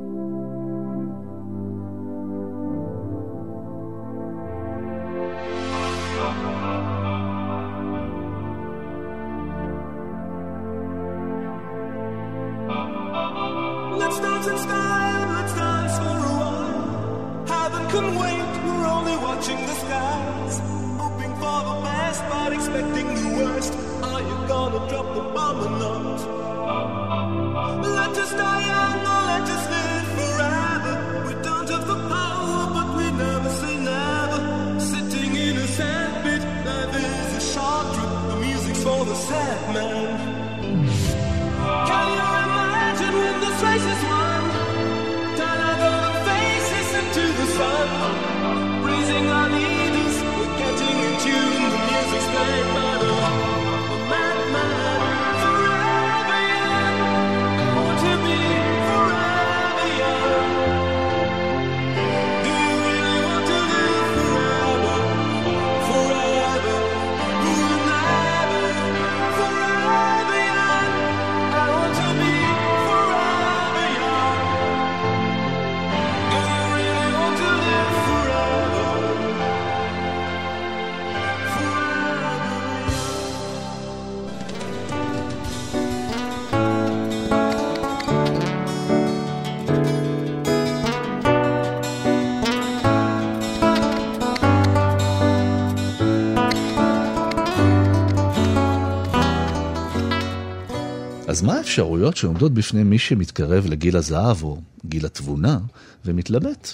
אז מה האפשרויות שעומדות בפני מי שמתקרב לגיל הזהב או גיל התבונה ומתלבט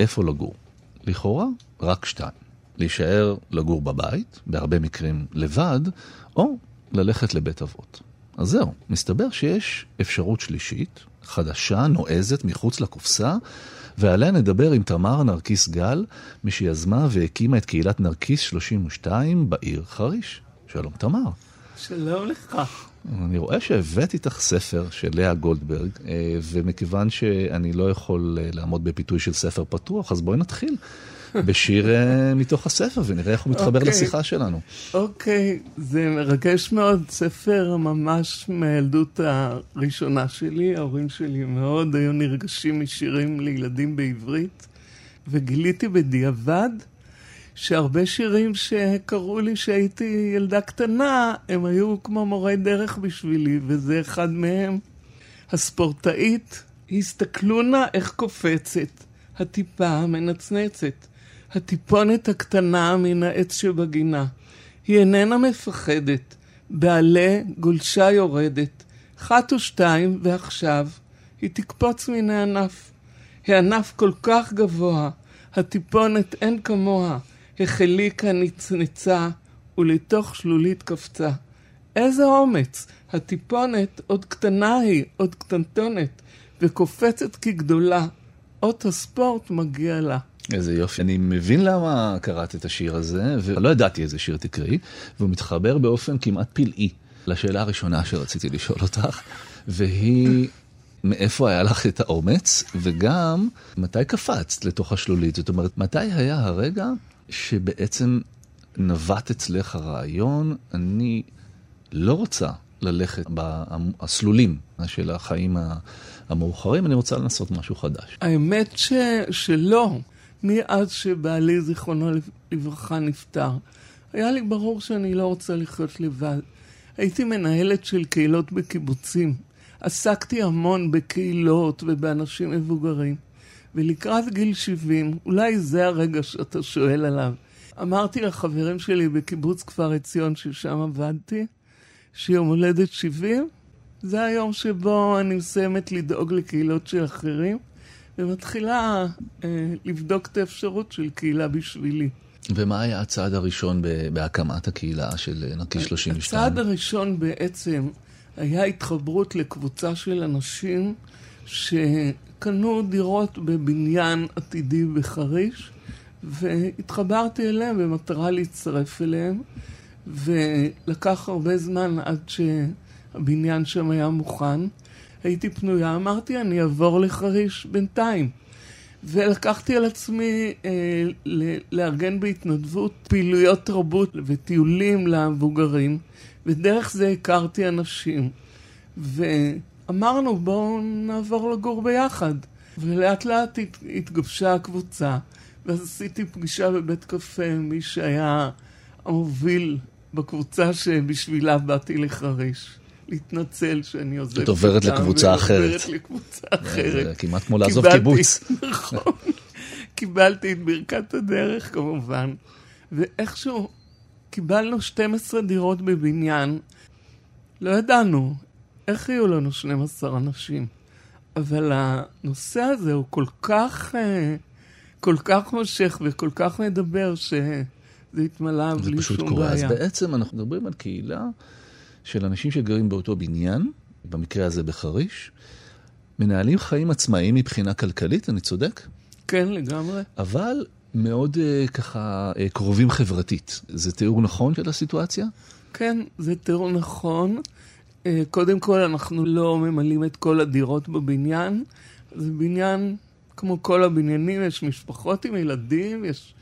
איפה לגור? לכאורה, רק שתיים. להישאר לגור בבית, בהרבה מקרים לבד, או ללכת לבית אבות. אז זהו, מסתבר שיש אפשרות שלישית, חדשה, נועזת, מחוץ לקופסה, ועליה נדבר עם תמר נרקיס גל, מי שיזמה והקימה את קהילת נרקיס 32 בעיר חריש. שלום תמר. שלום לך. אני רואה שהבאת איתך ספר של לאה גולדברג, אה, ומכיוון שאני לא יכול אה, לעמוד בפיתוי של ספר פתוח, אז בואי נתחיל. בשיר uh, מתוך הספר, ונראה איך הוא מתחבר okay. אוקיי. לשיחה שלנו. אוקיי, okay. זה מרגש מאוד, ספר ממש מהילדות הראשונה שלי, ההורים שלי מאוד היו נרגשים משירים לילדים בעברית, וגיליתי בדיעבד שהרבה שירים שקראו לי שהייתי ילדה קטנה, הם היו כמו מורי דרך בשבילי, וזה אחד מהם. הספורטאית, הסתכלו נא איך קופצת, הטיפה המנצנצת. הטיפונת הקטנה מן העץ שבגינה. היא איננה מפחדת, בעלה גולשה יורדת, אחת או שתיים, ועכשיו היא תקפוץ מן הענף. הענף כל כך גבוה, הטיפונת אין כמוה, החליקה נצנצה, ולתוך שלולית קפצה. איזה אומץ! הטיפונת עוד קטנה היא, עוד קטנטונת, וקופצת כגדולה. אות הספורט מגיע לה. איזה יופי. אני מבין למה קראת את השיר הזה, ולא ידעתי איזה שיר תקראי, והוא מתחבר באופן כמעט פלאי לשאלה הראשונה שרציתי לשאול אותך, והיא... מאיפה היה לך את האומץ, וגם מתי קפצת לתוך השלולית? זאת אומרת, מתי היה הרגע שבעצם נבט אצלך הרעיון, אני לא רוצה ללכת בסלולים של החיים המאוחרים, אני רוצה לנסות משהו חדש. האמת ש... שלא. מאז שבעלי, זיכרונו לברכה, נפטר. היה לי ברור שאני לא רוצה לחיות לבד. הייתי מנהלת של קהילות בקיבוצים. עסקתי המון בקהילות ובאנשים מבוגרים. ולקראת גיל 70, אולי זה הרגע שאתה שואל עליו, אמרתי לחברים שלי בקיבוץ כפר עציון, ששם עבדתי, שיום הולדת 70, זה היום שבו אני מסיימת לדאוג לקהילות של אחרים. ומתחילה אה, לבדוק את האפשרות של קהילה בשבילי. ומה היה הצעד הראשון בהקמת הקהילה של נרקיס 32? הצעד הראשון בעצם היה התחברות לקבוצה של אנשים שקנו דירות בבניין עתידי בחריש, והתחברתי אליהם במטרה להצטרף אליהם, ולקח הרבה זמן עד שהבניין שם היה מוכן. הייתי פנויה, אמרתי, אני אעבור לחריש בינתיים. ולקחתי על עצמי אה, לארגן בהתנדבות פעילויות תרבות וטיולים למבוגרים, ודרך זה הכרתי אנשים. ואמרנו, בואו נעבור לגור ביחד. ולאט לאט הת, התגבשה הקבוצה, ואז עשיתי פגישה בבית קפה עם מי שהיה המוביל בקבוצה שבשבילה באתי לחריש. להתנצל שאני עוזבת את עוברת לקבוצה אחרת. עוברת לקבוצה אחרת. זה כמעט כמו לעזוב קיבוץ. נכון. קיבלתי את ברכת הדרך כמובן, ואיכשהו קיבלנו 12 דירות בבניין. לא ידענו איך יהיו לנו 12 אנשים, אבל הנושא הזה הוא כל כך, אה, כל כך מושך וכל כך מדבר, שזה התמלא בלי שום בעיה. זה פשוט קורה. אז בעצם אנחנו מדברים על קהילה של אנשים שגרים באותו בניין, במקרה הזה בחריש, מנהלים חיים עצמאיים מבחינה כלכלית, אני צודק? כן, לגמרי. אבל מאוד uh, ככה uh, קרובים חברתית. זה תיאור נכון של הסיטואציה? כן, זה תיאור נכון. Uh, קודם כל, אנחנו לא ממלאים את כל הדירות בבניין. זה בניין, כמו כל הבניינים, יש משפחות עם ילדים, יש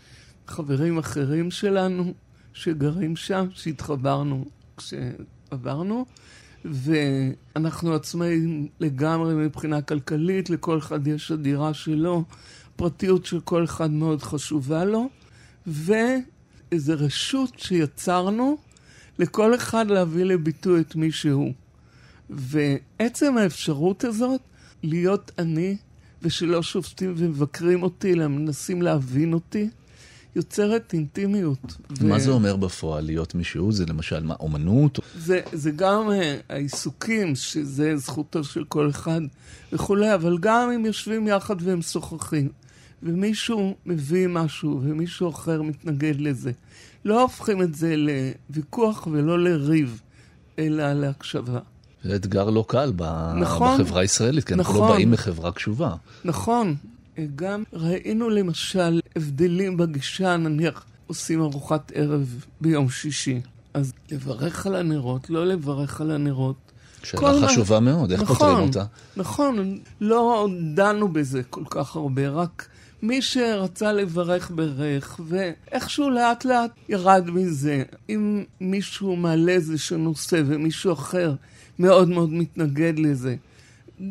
חברים אחרים שלנו שגרים שם, שהתחברנו כש... עברנו, ואנחנו עצמאים לגמרי מבחינה כלכלית, לכל אחד יש הדירה שלו, פרטיות של כל אחד מאוד חשובה לו, ואיזו רשות שיצרנו לכל אחד להביא לביטוי את מי שהוא. ועצם האפשרות הזאת להיות אני, ושלא שופטים ומבקרים אותי, אלא מנסים להבין אותי, יוצרת אינטימיות. מה ו... זה אומר בפועל להיות מישהו? זה למשל מה, אומנות? זה, זה גם uh, העיסוקים, שזה זכותו של כל אחד וכולי, אבל גם אם יושבים יחד והם שוחחים. ומישהו מביא משהו ומישהו אחר מתנגד לזה. לא הופכים את זה לוויכוח ולא לריב, אלא להקשבה. זה אתגר לא קל נכון, בחברה הישראלית, כי אנחנו לא נכון, לא באים מחברה קשובה. נכון. גם ראינו למשל הבדלים בגישה, נניח עושים ארוחת ערב ביום שישי. אז לברך על הנרות, לא לברך על הנרות. שאלה חשובה מה... מאוד, איך נכון, פותרים אותה? נכון, לא דנו בזה כל כך הרבה, רק מי שרצה לברך ברך, ואיכשהו לאט לאט ירד מזה. אם מישהו מעלה איזשהו נושא ומישהו אחר מאוד מאוד מתנגד לזה,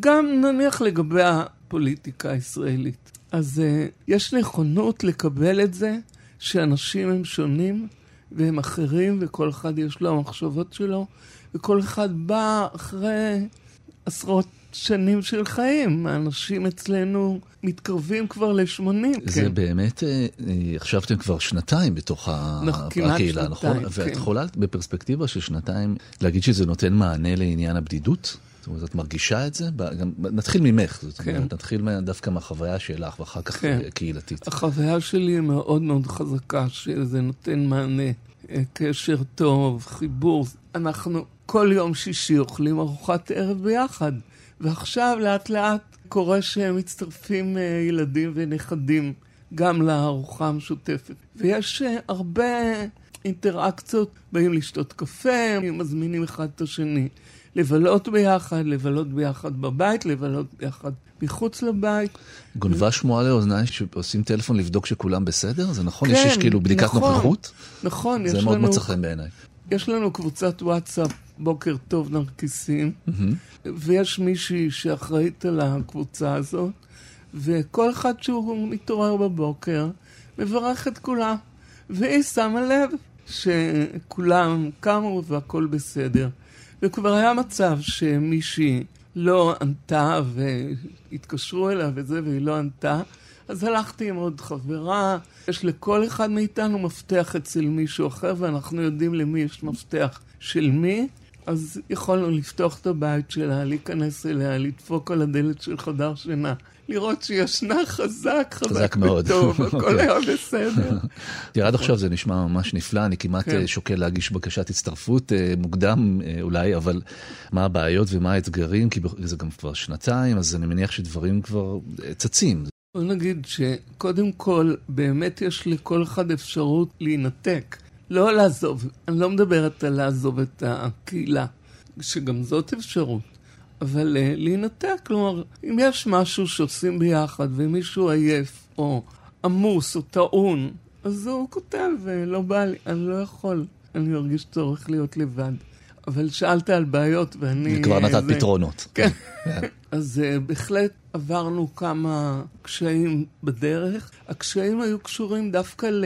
גם נניח לגבי הפוליטיקה הישראלית. אז uh, יש נכונות לקבל את זה שאנשים הם שונים והם אחרים, וכל אחד יש לו המחשבות שלו, וכל אחד בא אחרי עשרות שנים של חיים. האנשים אצלנו מתקרבים כבר ל-80. זה כן. באמת, אה, עכשיו אתם כבר שנתיים בתוך הקהילה, נכון? כן. ואת יכולה בפרספקטיבה של שנתיים להגיד שזה נותן מענה לעניין הבדידות? זאת אומרת, את מרגישה את זה? גם, נתחיל ממך, זאת כן. אומרת, נתחיל דווקא מהחוויה שלך ואחר כך כן. קהילתית. החוויה שלי היא מאוד מאוד חזקה, שזה נותן מענה, אה, קשר טוב, חיבור. אנחנו כל יום שישי אוכלים ארוחת ערב ביחד, ועכשיו לאט לאט קורה שמצטרפים אה, ילדים ונכדים גם לארוחה המשותפת. ויש אה, הרבה אינטראקציות, באים לשתות קפה, מזמינים אחד את השני. לבלות ביחד, לבלות ביחד בבית, לבלות ביחד מחוץ לבית. גונבה שמועה לאוזניי שעושים טלפון לבדוק שכולם בסדר? זה נכון? כן, יש כאילו בדיקת נכון, נוכחות? נכון, יש לנו... זה מאוד מצא חן בעיניי. יש לנו קבוצת וואטסאפ, בוקר טוב נרקיסים, mm-hmm. ויש מישהי שאחראית על הקבוצה הזאת, וכל אחד שהוא מתעורר בבוקר, מברך את כולם, והיא שמה לב שכולם קמו והכל בסדר. וכבר היה מצב שמישהי לא ענתה והתקשרו אליה וזה, והיא לא ענתה. אז הלכתי עם עוד חברה, יש לכל אחד מאיתנו מפתח אצל מישהו אחר, ואנחנו יודעים למי יש מפתח של מי, אז יכולנו לפתוח את הבית שלה, להיכנס אליה, לדפוק על הדלת של חדר שינה. לראות שהיא ישנה חזק, חזק, חזק מאוד. וטוב, הכל אוקיי. היה בסדר. תראה, עד עכשיו זה נשמע ממש נפלא, אני כמעט כן. אה, שוקל להגיש בקשת הצטרפות אה, מוקדם אה, אולי, אבל מה הבעיות ומה האתגרים, כי זה גם כבר שנתיים, אז אני מניח שדברים כבר צצים. בוא נגיד שקודם כל, באמת יש לכל אחד אפשרות להינתק. לא לעזוב, אני לא מדברת על לעזוב את הקהילה, שגם זאת אפשרות. אבל uh, להינתק, כלומר, אם יש משהו שעושים ביחד ומישהו עייף או עמוס או טעון, אז הוא כותב, uh, לא בא לי, אני לא יכול, אני מרגיש צורך להיות לבד. אבל שאלת על בעיות ואני... כבר נתת זה... פתרונות. כן. כן. אז uh, בהחלט עברנו כמה קשיים בדרך. הקשיים היו קשורים דווקא ל...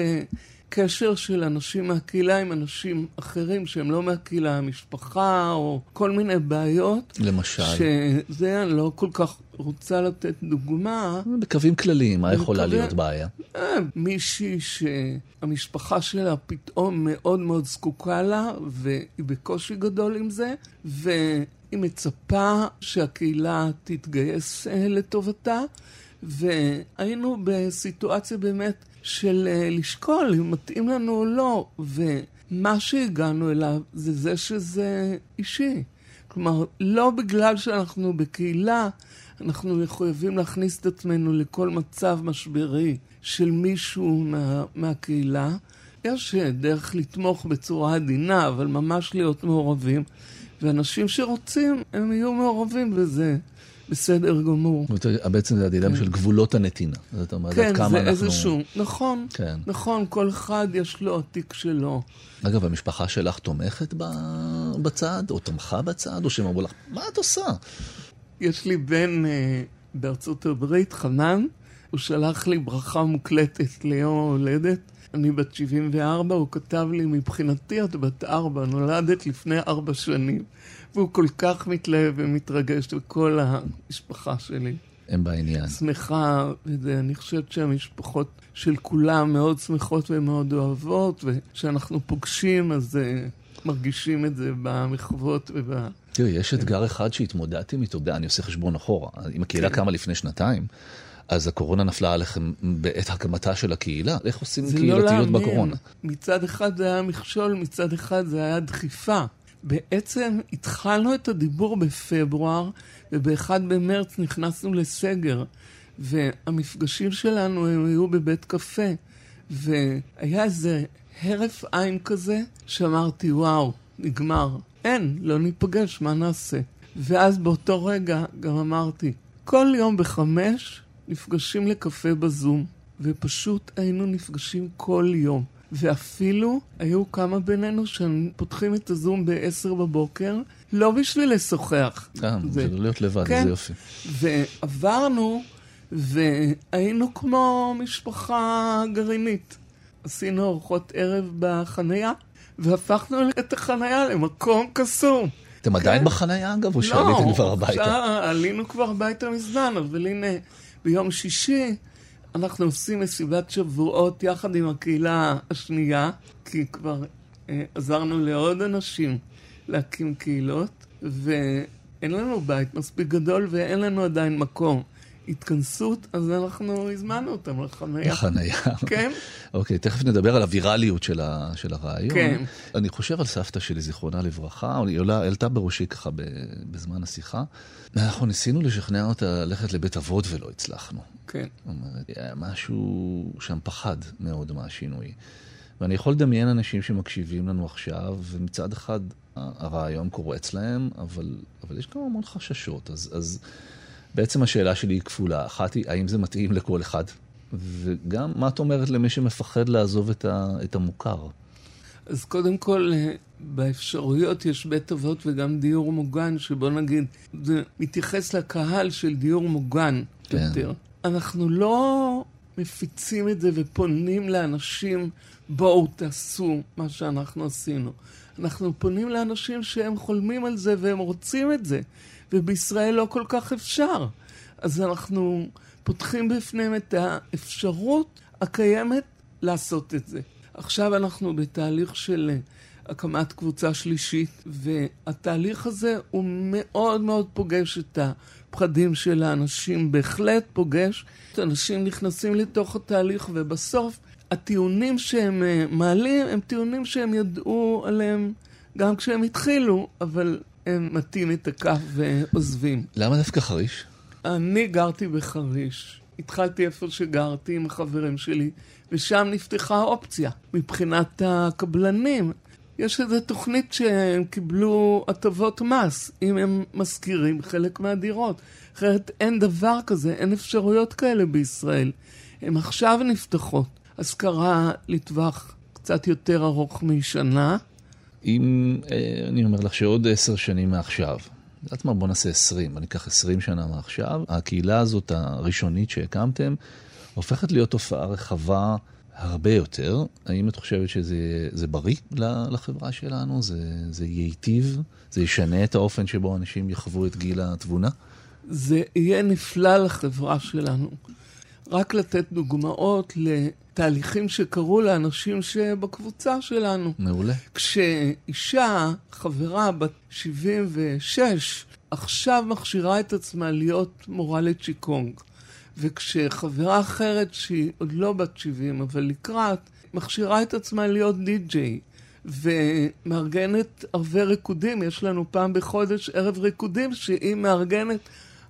קשר של אנשים מהקהילה עם אנשים אחרים שהם לא מהקהילה, המשפחה או כל מיני בעיות. למשל. שזה, אני לא כל כך רוצה לתת דוגמה. בקווים כלליים, מה יכולה להיות בעיה? אה, מישהי שהמשפחה שלה פתאום מאוד מאוד זקוקה לה, והיא בקושי גדול עם זה, והיא מצפה שהקהילה תתגייס אה, לטובתה, והיינו בסיטואציה באמת של uh, לשקול אם מתאים לנו או לא, ומה שהגענו אליו זה זה שזה אישי. כלומר, לא בגלל שאנחנו בקהילה, אנחנו מחויבים להכניס את עצמנו לכל מצב משברי של מישהו מה, מהקהילה. יש דרך לתמוך בצורה עדינה, אבל ממש להיות מעורבים. ואנשים שרוצים, הם יהיו מעורבים בזה. בסדר גמור. בעצם זה הדילמה כן. של גבולות הנתינה. זאת אומרת, כן, כמה זה אנחנו... איזשהו, נכון, כן. נכון, כל אחד יש לו התיק שלו. אגב, המשפחה שלך תומכת בצד, או תמכה בצד, או שהם אמרו לך, מה את עושה? יש לי בן אה, בארצות הברית, חנן, הוא שלח לי ברכה מוקלטת ליום ההולדת. אני בת 74, הוא כתב לי, מבחינתי את בת 4, נולדת לפני 4 שנים. והוא כל כך מתלהב ומתרגש, וכל המשפחה שלי. הם בעניין. שמחה, ואני חושבת שהמשפחות של כולם מאוד שמחות ומאוד אוהבות, וכשאנחנו פוגשים אז uh, מרגישים את זה במחוות וב... תראי, יש אתגר אחד שהתמודדתי איתו, אני עושה חשבון אחורה. אם הקהילה כן. קמה לפני שנתיים, אז הקורונה נפלה עליכם בעת הקמתה של הקהילה? איך עושים לא קהילתיות לא בקורונה? מצד אחד זה היה מכשול, מצד אחד זה היה דחיפה. בעצם התחלנו את הדיבור בפברואר, וב-1 במרץ נכנסנו לסגר, והמפגשים שלנו היו בבית קפה, והיה איזה הרף עין כזה, שאמרתי, וואו, נגמר. אין, לא ניפגש, מה נעשה? ואז באותו רגע גם אמרתי, כל יום בחמש נפגשים לקפה בזום, ופשוט היינו נפגשים כל יום. ואפילו היו כמה בינינו שפותחים את הזום ב-10 בבוקר, לא בשביל לשוחח. כן, זה לא להיות לבד, כן. זה יופי. ועברנו, והיינו כמו משפחה גרעינית. עשינו ארוחות ערב בחנייה, והפכנו את החנייה למקום קסום. אתם עדיין כן. בחנייה אגב, או שעליתם כבר הביתה? לא, עלינו כבר הביתה מזמן, אבל הנה, ביום שישי אנחנו עושים מסיבת שבועות יחד עם הקהילה השנייה, כי כבר אה, עזרנו לעוד אנשים להקים קהילות, ואין לנו בית מספיק גדול ואין לנו עדיין מקום. התכנסות, אז אנחנו הזמנו אותם לחניה. בחנייה. כן, אוקיי, תכף נדבר על הווירליות של, ה, של הרעיון. כן. אני חושב על סבתא שלי, זיכרונה לברכה, היא עולה, העלתה בראשי ככה ב, בזמן השיחה. אנחנו ניסינו לשכנע אותה ללכת לבית אבות ולא הצלחנו. כן. זאת אומרת, היה משהו שם פחד מאוד מהשינוי. ואני יכול לדמיין אנשים שמקשיבים לנו עכשיו, ומצד אחד הרעיון קורץ להם, אבל, אבל יש גם המון חששות. אז, אז בעצם השאלה שלי היא כפולה. אחת היא, האם זה מתאים לכל אחד? וגם, מה את אומרת למי שמפחד לעזוב את, ה, את המוכר? אז קודם כל, אה, באפשרויות יש בית אבות וגם דיור מוגן, שבוא נגיד, זה מתייחס לקהל של דיור מוגן כן. יותר. אנחנו לא מפיצים את זה ופונים לאנשים, בואו תעשו מה שאנחנו עשינו. אנחנו פונים לאנשים שהם חולמים על זה והם רוצים את זה, ובישראל לא כל כך אפשר. אז אנחנו פותחים בפניהם את האפשרות הקיימת לעשות את זה. עכשיו אנחנו בתהליך של הקמת קבוצה שלישית, והתהליך הזה הוא מאוד מאוד פוגש את הפחדים של האנשים, בהחלט פוגש. אנשים נכנסים לתוך התהליך, ובסוף הטיעונים שהם אה, מעלים הם טיעונים שהם ידעו עליהם גם כשהם התחילו, אבל הם מטים את הכף ועוזבים. למה דווקא חריש? אני גרתי בחריש. התחלתי איפה שגרתי עם החברים שלי, ושם נפתחה אופציה מבחינת הקבלנים. יש איזו תוכנית שהם קיבלו הטבות מס, אם הם משכירים חלק מהדירות. אחרת אין דבר כזה, אין אפשרויות כאלה בישראל. הן עכשיו נפתחות. השכרה לטווח קצת יותר ארוך משנה. אם, אה, אני אומר לך שעוד עשר שנים מעכשיו, את יודעת מה, בוא נעשה עשרים, אני אקח עשרים שנה מעכשיו, הקהילה הזאת הראשונית שהקמתם, הופכת להיות תופעה רחבה הרבה יותר. האם את חושבת שזה זה בריא לחברה שלנו? זה, זה ייטיב? זה ישנה את האופן שבו אנשים יחוו את גיל התבונה? זה יהיה נפלא לחברה שלנו. רק לתת דוגמאות לתהליכים שקרו לאנשים שבקבוצה שלנו. מעולה. כשאישה, חברה בת 76, עכשיו מכשירה את עצמה להיות מורה לצ'יקונג, וכשחברה אחרת שהיא עוד לא בת 70, אבל לקראת, מכשירה את עצמה להיות די-ג'יי. ומארגנת ערבי ריקודים, יש לנו פעם בחודש ערב ריקודים שהיא מארגנת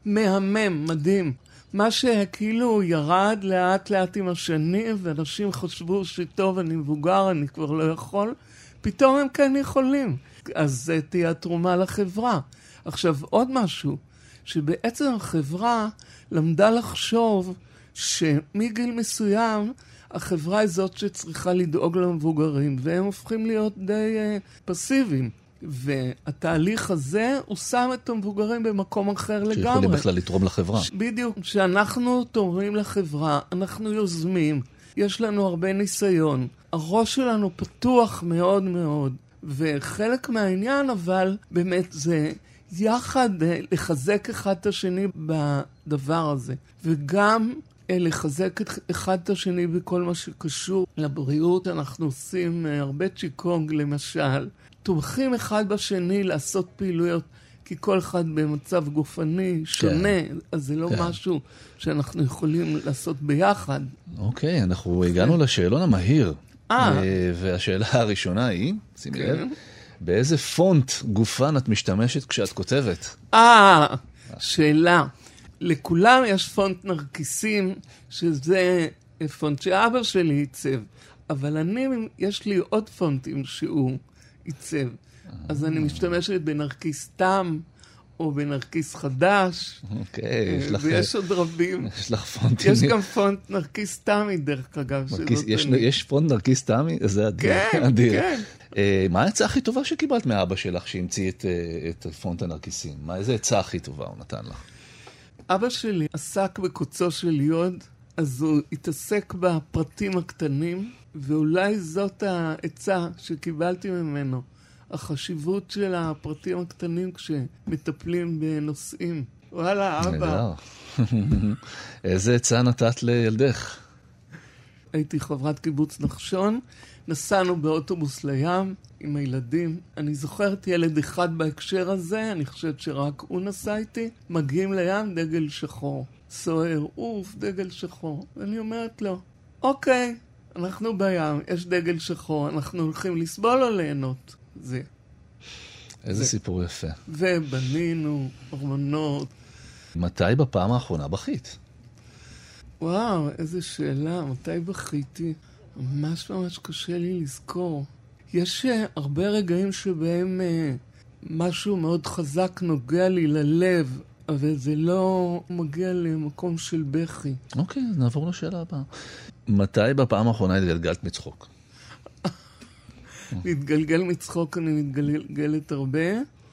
מהמם, מדהים. מה שכאילו ירד לאט לאט עם השנים, ואנשים חשבו שטוב, אני מבוגר, אני כבר לא יכול, פתאום הם כן יכולים. אז זה תהיה התרומה לחברה. עכשיו, עוד משהו, שבעצם החברה למדה לחשוב שמגיל מסוים החברה היא זאת שצריכה לדאוג למבוגרים, והם הופכים להיות די uh, פסיביים. והתהליך הזה, הוא שם את המבוגרים במקום אחר לגמרי. שיכולים בכלל לתרום לחברה. בדיוק. כשאנחנו תורמים לחברה, אנחנו יוזמים, יש לנו הרבה ניסיון. הראש שלנו פתוח מאוד מאוד, וחלק מהעניין אבל באמת זה יחד לחזק אחד את השני בדבר הזה. וגם לחזק אחד את השני בכל מה שקשור לבריאות. אנחנו עושים הרבה צ'יקונג למשל. תומכים אחד בשני לעשות פעילויות. כי כל אחד במצב גופני שונה, כן. אז זה לא כן. משהו שאנחנו יכולים לעשות ביחד. אוקיי, אנחנו הגענו לשאלון המהיר. אה. והשאלה הראשונה היא, שימי כן. לב, באיזה פונט גופן את משתמשת כשאת כותבת? אה, שאלה. לכולם יש פונט נרקיסים, שזה פונט שאבא שלי עיצב, אבל אני, יש לי עוד פונטים שהוא עיצב. אז אני משתמשת בנרקיס תם, או בנרקיס חדש. אוקיי, יש לך... ויש עוד רבים. יש לך פונטים. יש גם פונט נרקיס תמי, דרך אגב, יש פונט נרקיס תמי? זה אדיר. כן, כן. אה, מה העצה הכי טובה שקיבלת מאבא שלך שהמציא את, אה, את פונט הנרקיסים? מה, איזה עצה הכי טובה הוא נתן לך? אבא שלי עסק בקוצו של יוד, אז הוא התעסק בפרטים הקטנים, ואולי זאת העצה שקיבלתי ממנו. החשיבות של הפרטים הקטנים כשמטפלים בנושאים. וואלה, אבא. איזה עצה נתת לילדך? הייתי חברת קיבוץ נחשון, נסענו באוטובוס לים עם הילדים. אני זוכרת ילד אחד בהקשר הזה, אני חושבת שרק הוא נסע איתי. מגיעים לים, דגל שחור. סוער, אוף, דגל שחור. ואני אומרת לו, אוקיי, אנחנו בים, יש דגל שחור, אנחנו הולכים לסבול או ליהנות? זה. איזה ו... סיפור יפה. ובנינו ארמונות. מתי בפעם האחרונה בכית? וואו, איזה שאלה, מתי בכיתי? ממש ממש קשה לי לזכור. יש uh, הרבה רגעים שבהם uh, משהו מאוד חזק נוגע לי ללב, אבל זה לא מגיע למקום של בכי. אוקיי, אז נעבור לשאלה הבאה. מתי בפעם האחרונה התגלגלת מצחוק? להתגלגל מצחוק אני מתגלגלת הרבה,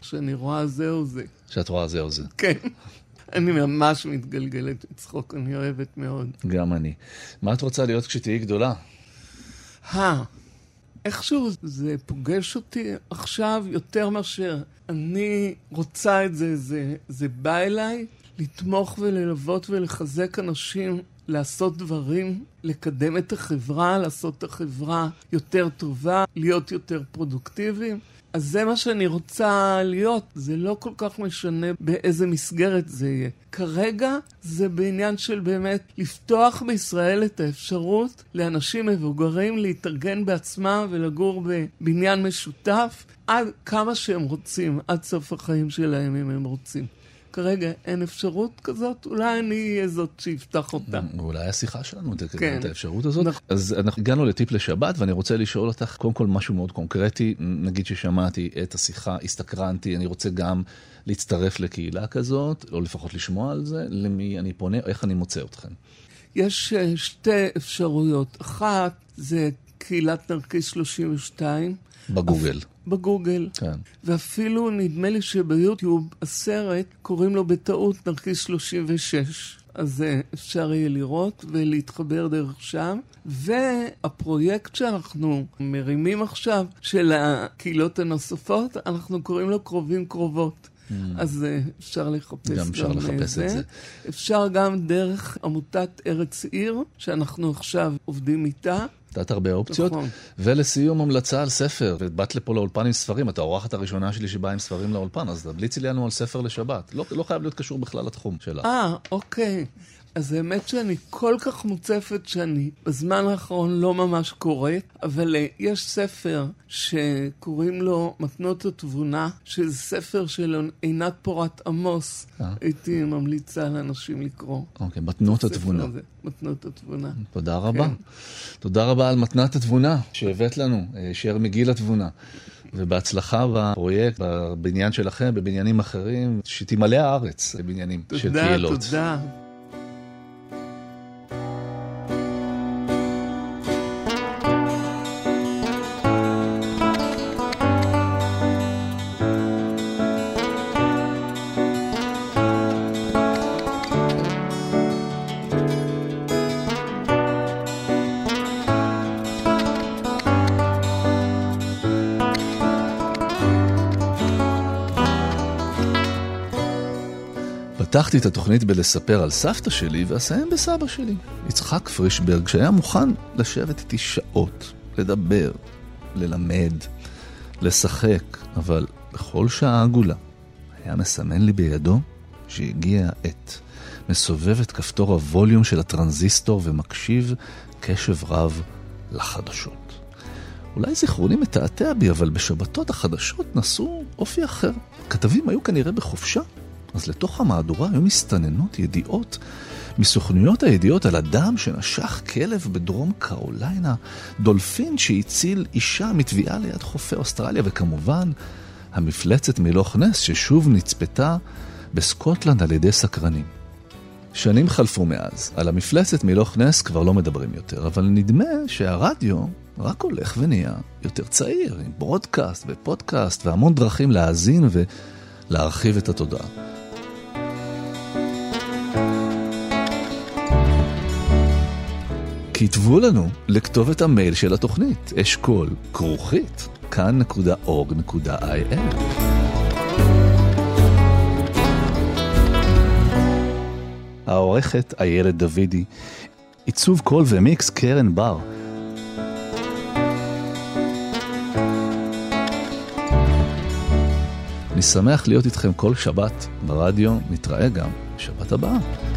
כשאני רואה זה או זה. כשאת רואה זה או זה. כן. אני ממש מתגלגלת מצחוק, אני אוהבת מאוד. גם אני. מה את רוצה להיות כשתהיי גדולה? אה, איכשהו זה פוגש אותי עכשיו יותר מאשר אני רוצה את זה, זה, זה בא אליי לתמוך וללוות ולחזק אנשים לעשות דברים, לקדם את החברה, לעשות את החברה יותר טובה, להיות יותר פרודוקטיביים. אז זה מה שאני רוצה להיות, זה לא כל כך משנה באיזה מסגרת זה יהיה. כרגע זה בעניין של באמת לפתוח בישראל את האפשרות לאנשים מבוגרים להתארגן בעצמם ולגור בבניין משותף עד כמה שהם רוצים, עד סוף החיים שלהם אם הם רוצים. כרגע אין אפשרות כזאת, אולי אני אהיה זאת שיפתח אותה. אולי השיחה שלנו כן. את האפשרות הזאת. נכון. אז אנחנו הגענו לטיפ לשבת, ואני רוצה לשאול אותך קודם כל משהו מאוד קונקרטי. נגיד ששמעתי את השיחה, הסתקרנתי, אני רוצה גם להצטרף לקהילה כזאת, או לפחות לשמוע על זה, למי אני פונה, איך אני מוצא אתכם. יש אה, שתי אפשרויות. אחת זה קהילת נרקיס 32. בגוגל. בגוגל. כן. ואפילו נדמה לי שביוטיוב הסרט קוראים לו בטעות נרקיס 36. אז אה, אפשר יהיה לראות ולהתחבר דרך שם. והפרויקט שאנחנו מרימים עכשיו, של הקהילות הנוספות, אנחנו קוראים לו קרובים קרובות. Mm. אז אה, אפשר לחפש גם, גם אפשר לחפש זה. את זה. אפשר גם דרך עמותת ארץ עיר, שאנחנו עכשיו עובדים איתה, נתת הרבה אופציות. נכון. ולסיום, המלצה על ספר. באת לפה לאולפן עם ספרים, את האורחת הראשונה שלי שבאה עם ספרים לאולפן, אז תמליצי לנו על ספר לשבת. לא, לא חייב להיות קשור בכלל לתחום שלה. אה, אוקיי. אז האמת שאני כל כך מוצפת שאני בזמן האחרון לא ממש קוראת, אבל uh, יש ספר שקוראים לו מתנות התבונה, שזה ספר של עינת פורת עמוס. אה. הייתי ממליצה לאנשים לקרוא. אוקיי, מתנות התבונה. הזה, מתנות התבונה. תודה רבה. כן. תודה רבה על מתנת התבונה שהבאת לנו, אה, שיער מגיל התבונה. ובהצלחה בפרויקט, בבניין שלכם, בבניינים אחרים, שתמלא הארץ לבניינים של קהילות. תודה, תודה. פתחתי את התוכנית בלספר על סבתא שלי ואסיים בסבא שלי, יצחק פרישברג, שהיה מוכן לשבת איתי שעות, לדבר, ללמד, לשחק, אבל בכל שעה עגולה היה מסמן לי בידו שהגיעה העת. מסובב את כפתור הווליום של הטרנזיסטור ומקשיב קשב רב לחדשות. אולי זיכרוני מתעתע בי, אבל בשבתות החדשות נשאו אופי אחר. כתבים היו כנראה בחופשה, אז לתוך המהדורה היו מסתננות ידיעות מסוכנויות הידיעות על אדם שנשך כלב בדרום קרוליינה, דולפין שהציל אישה מטביעה ליד חופי אוסטרליה, וכמובן, המפלצת מלוך נס ששוב נצפתה בסקוטלנד על ידי סקרנים. שנים חלפו מאז, על המפלצת מלוך נס כבר לא מדברים יותר, אבל נדמה שהרדיו רק הולך ונהיה יותר צעיר, עם ברודקאסט ופודקאסט והמון דרכים להאזין ולהרחיב את התודעה. כתבו לנו לכתובת המייל של התוכנית, אשכול כרוכית, כאן.org.il. העורכת איילת דוידי, עיצוב קול ומיקס קרן בר. אני שמח להיות איתכם כל שבת ברדיו, נתראה גם שבת הבאה.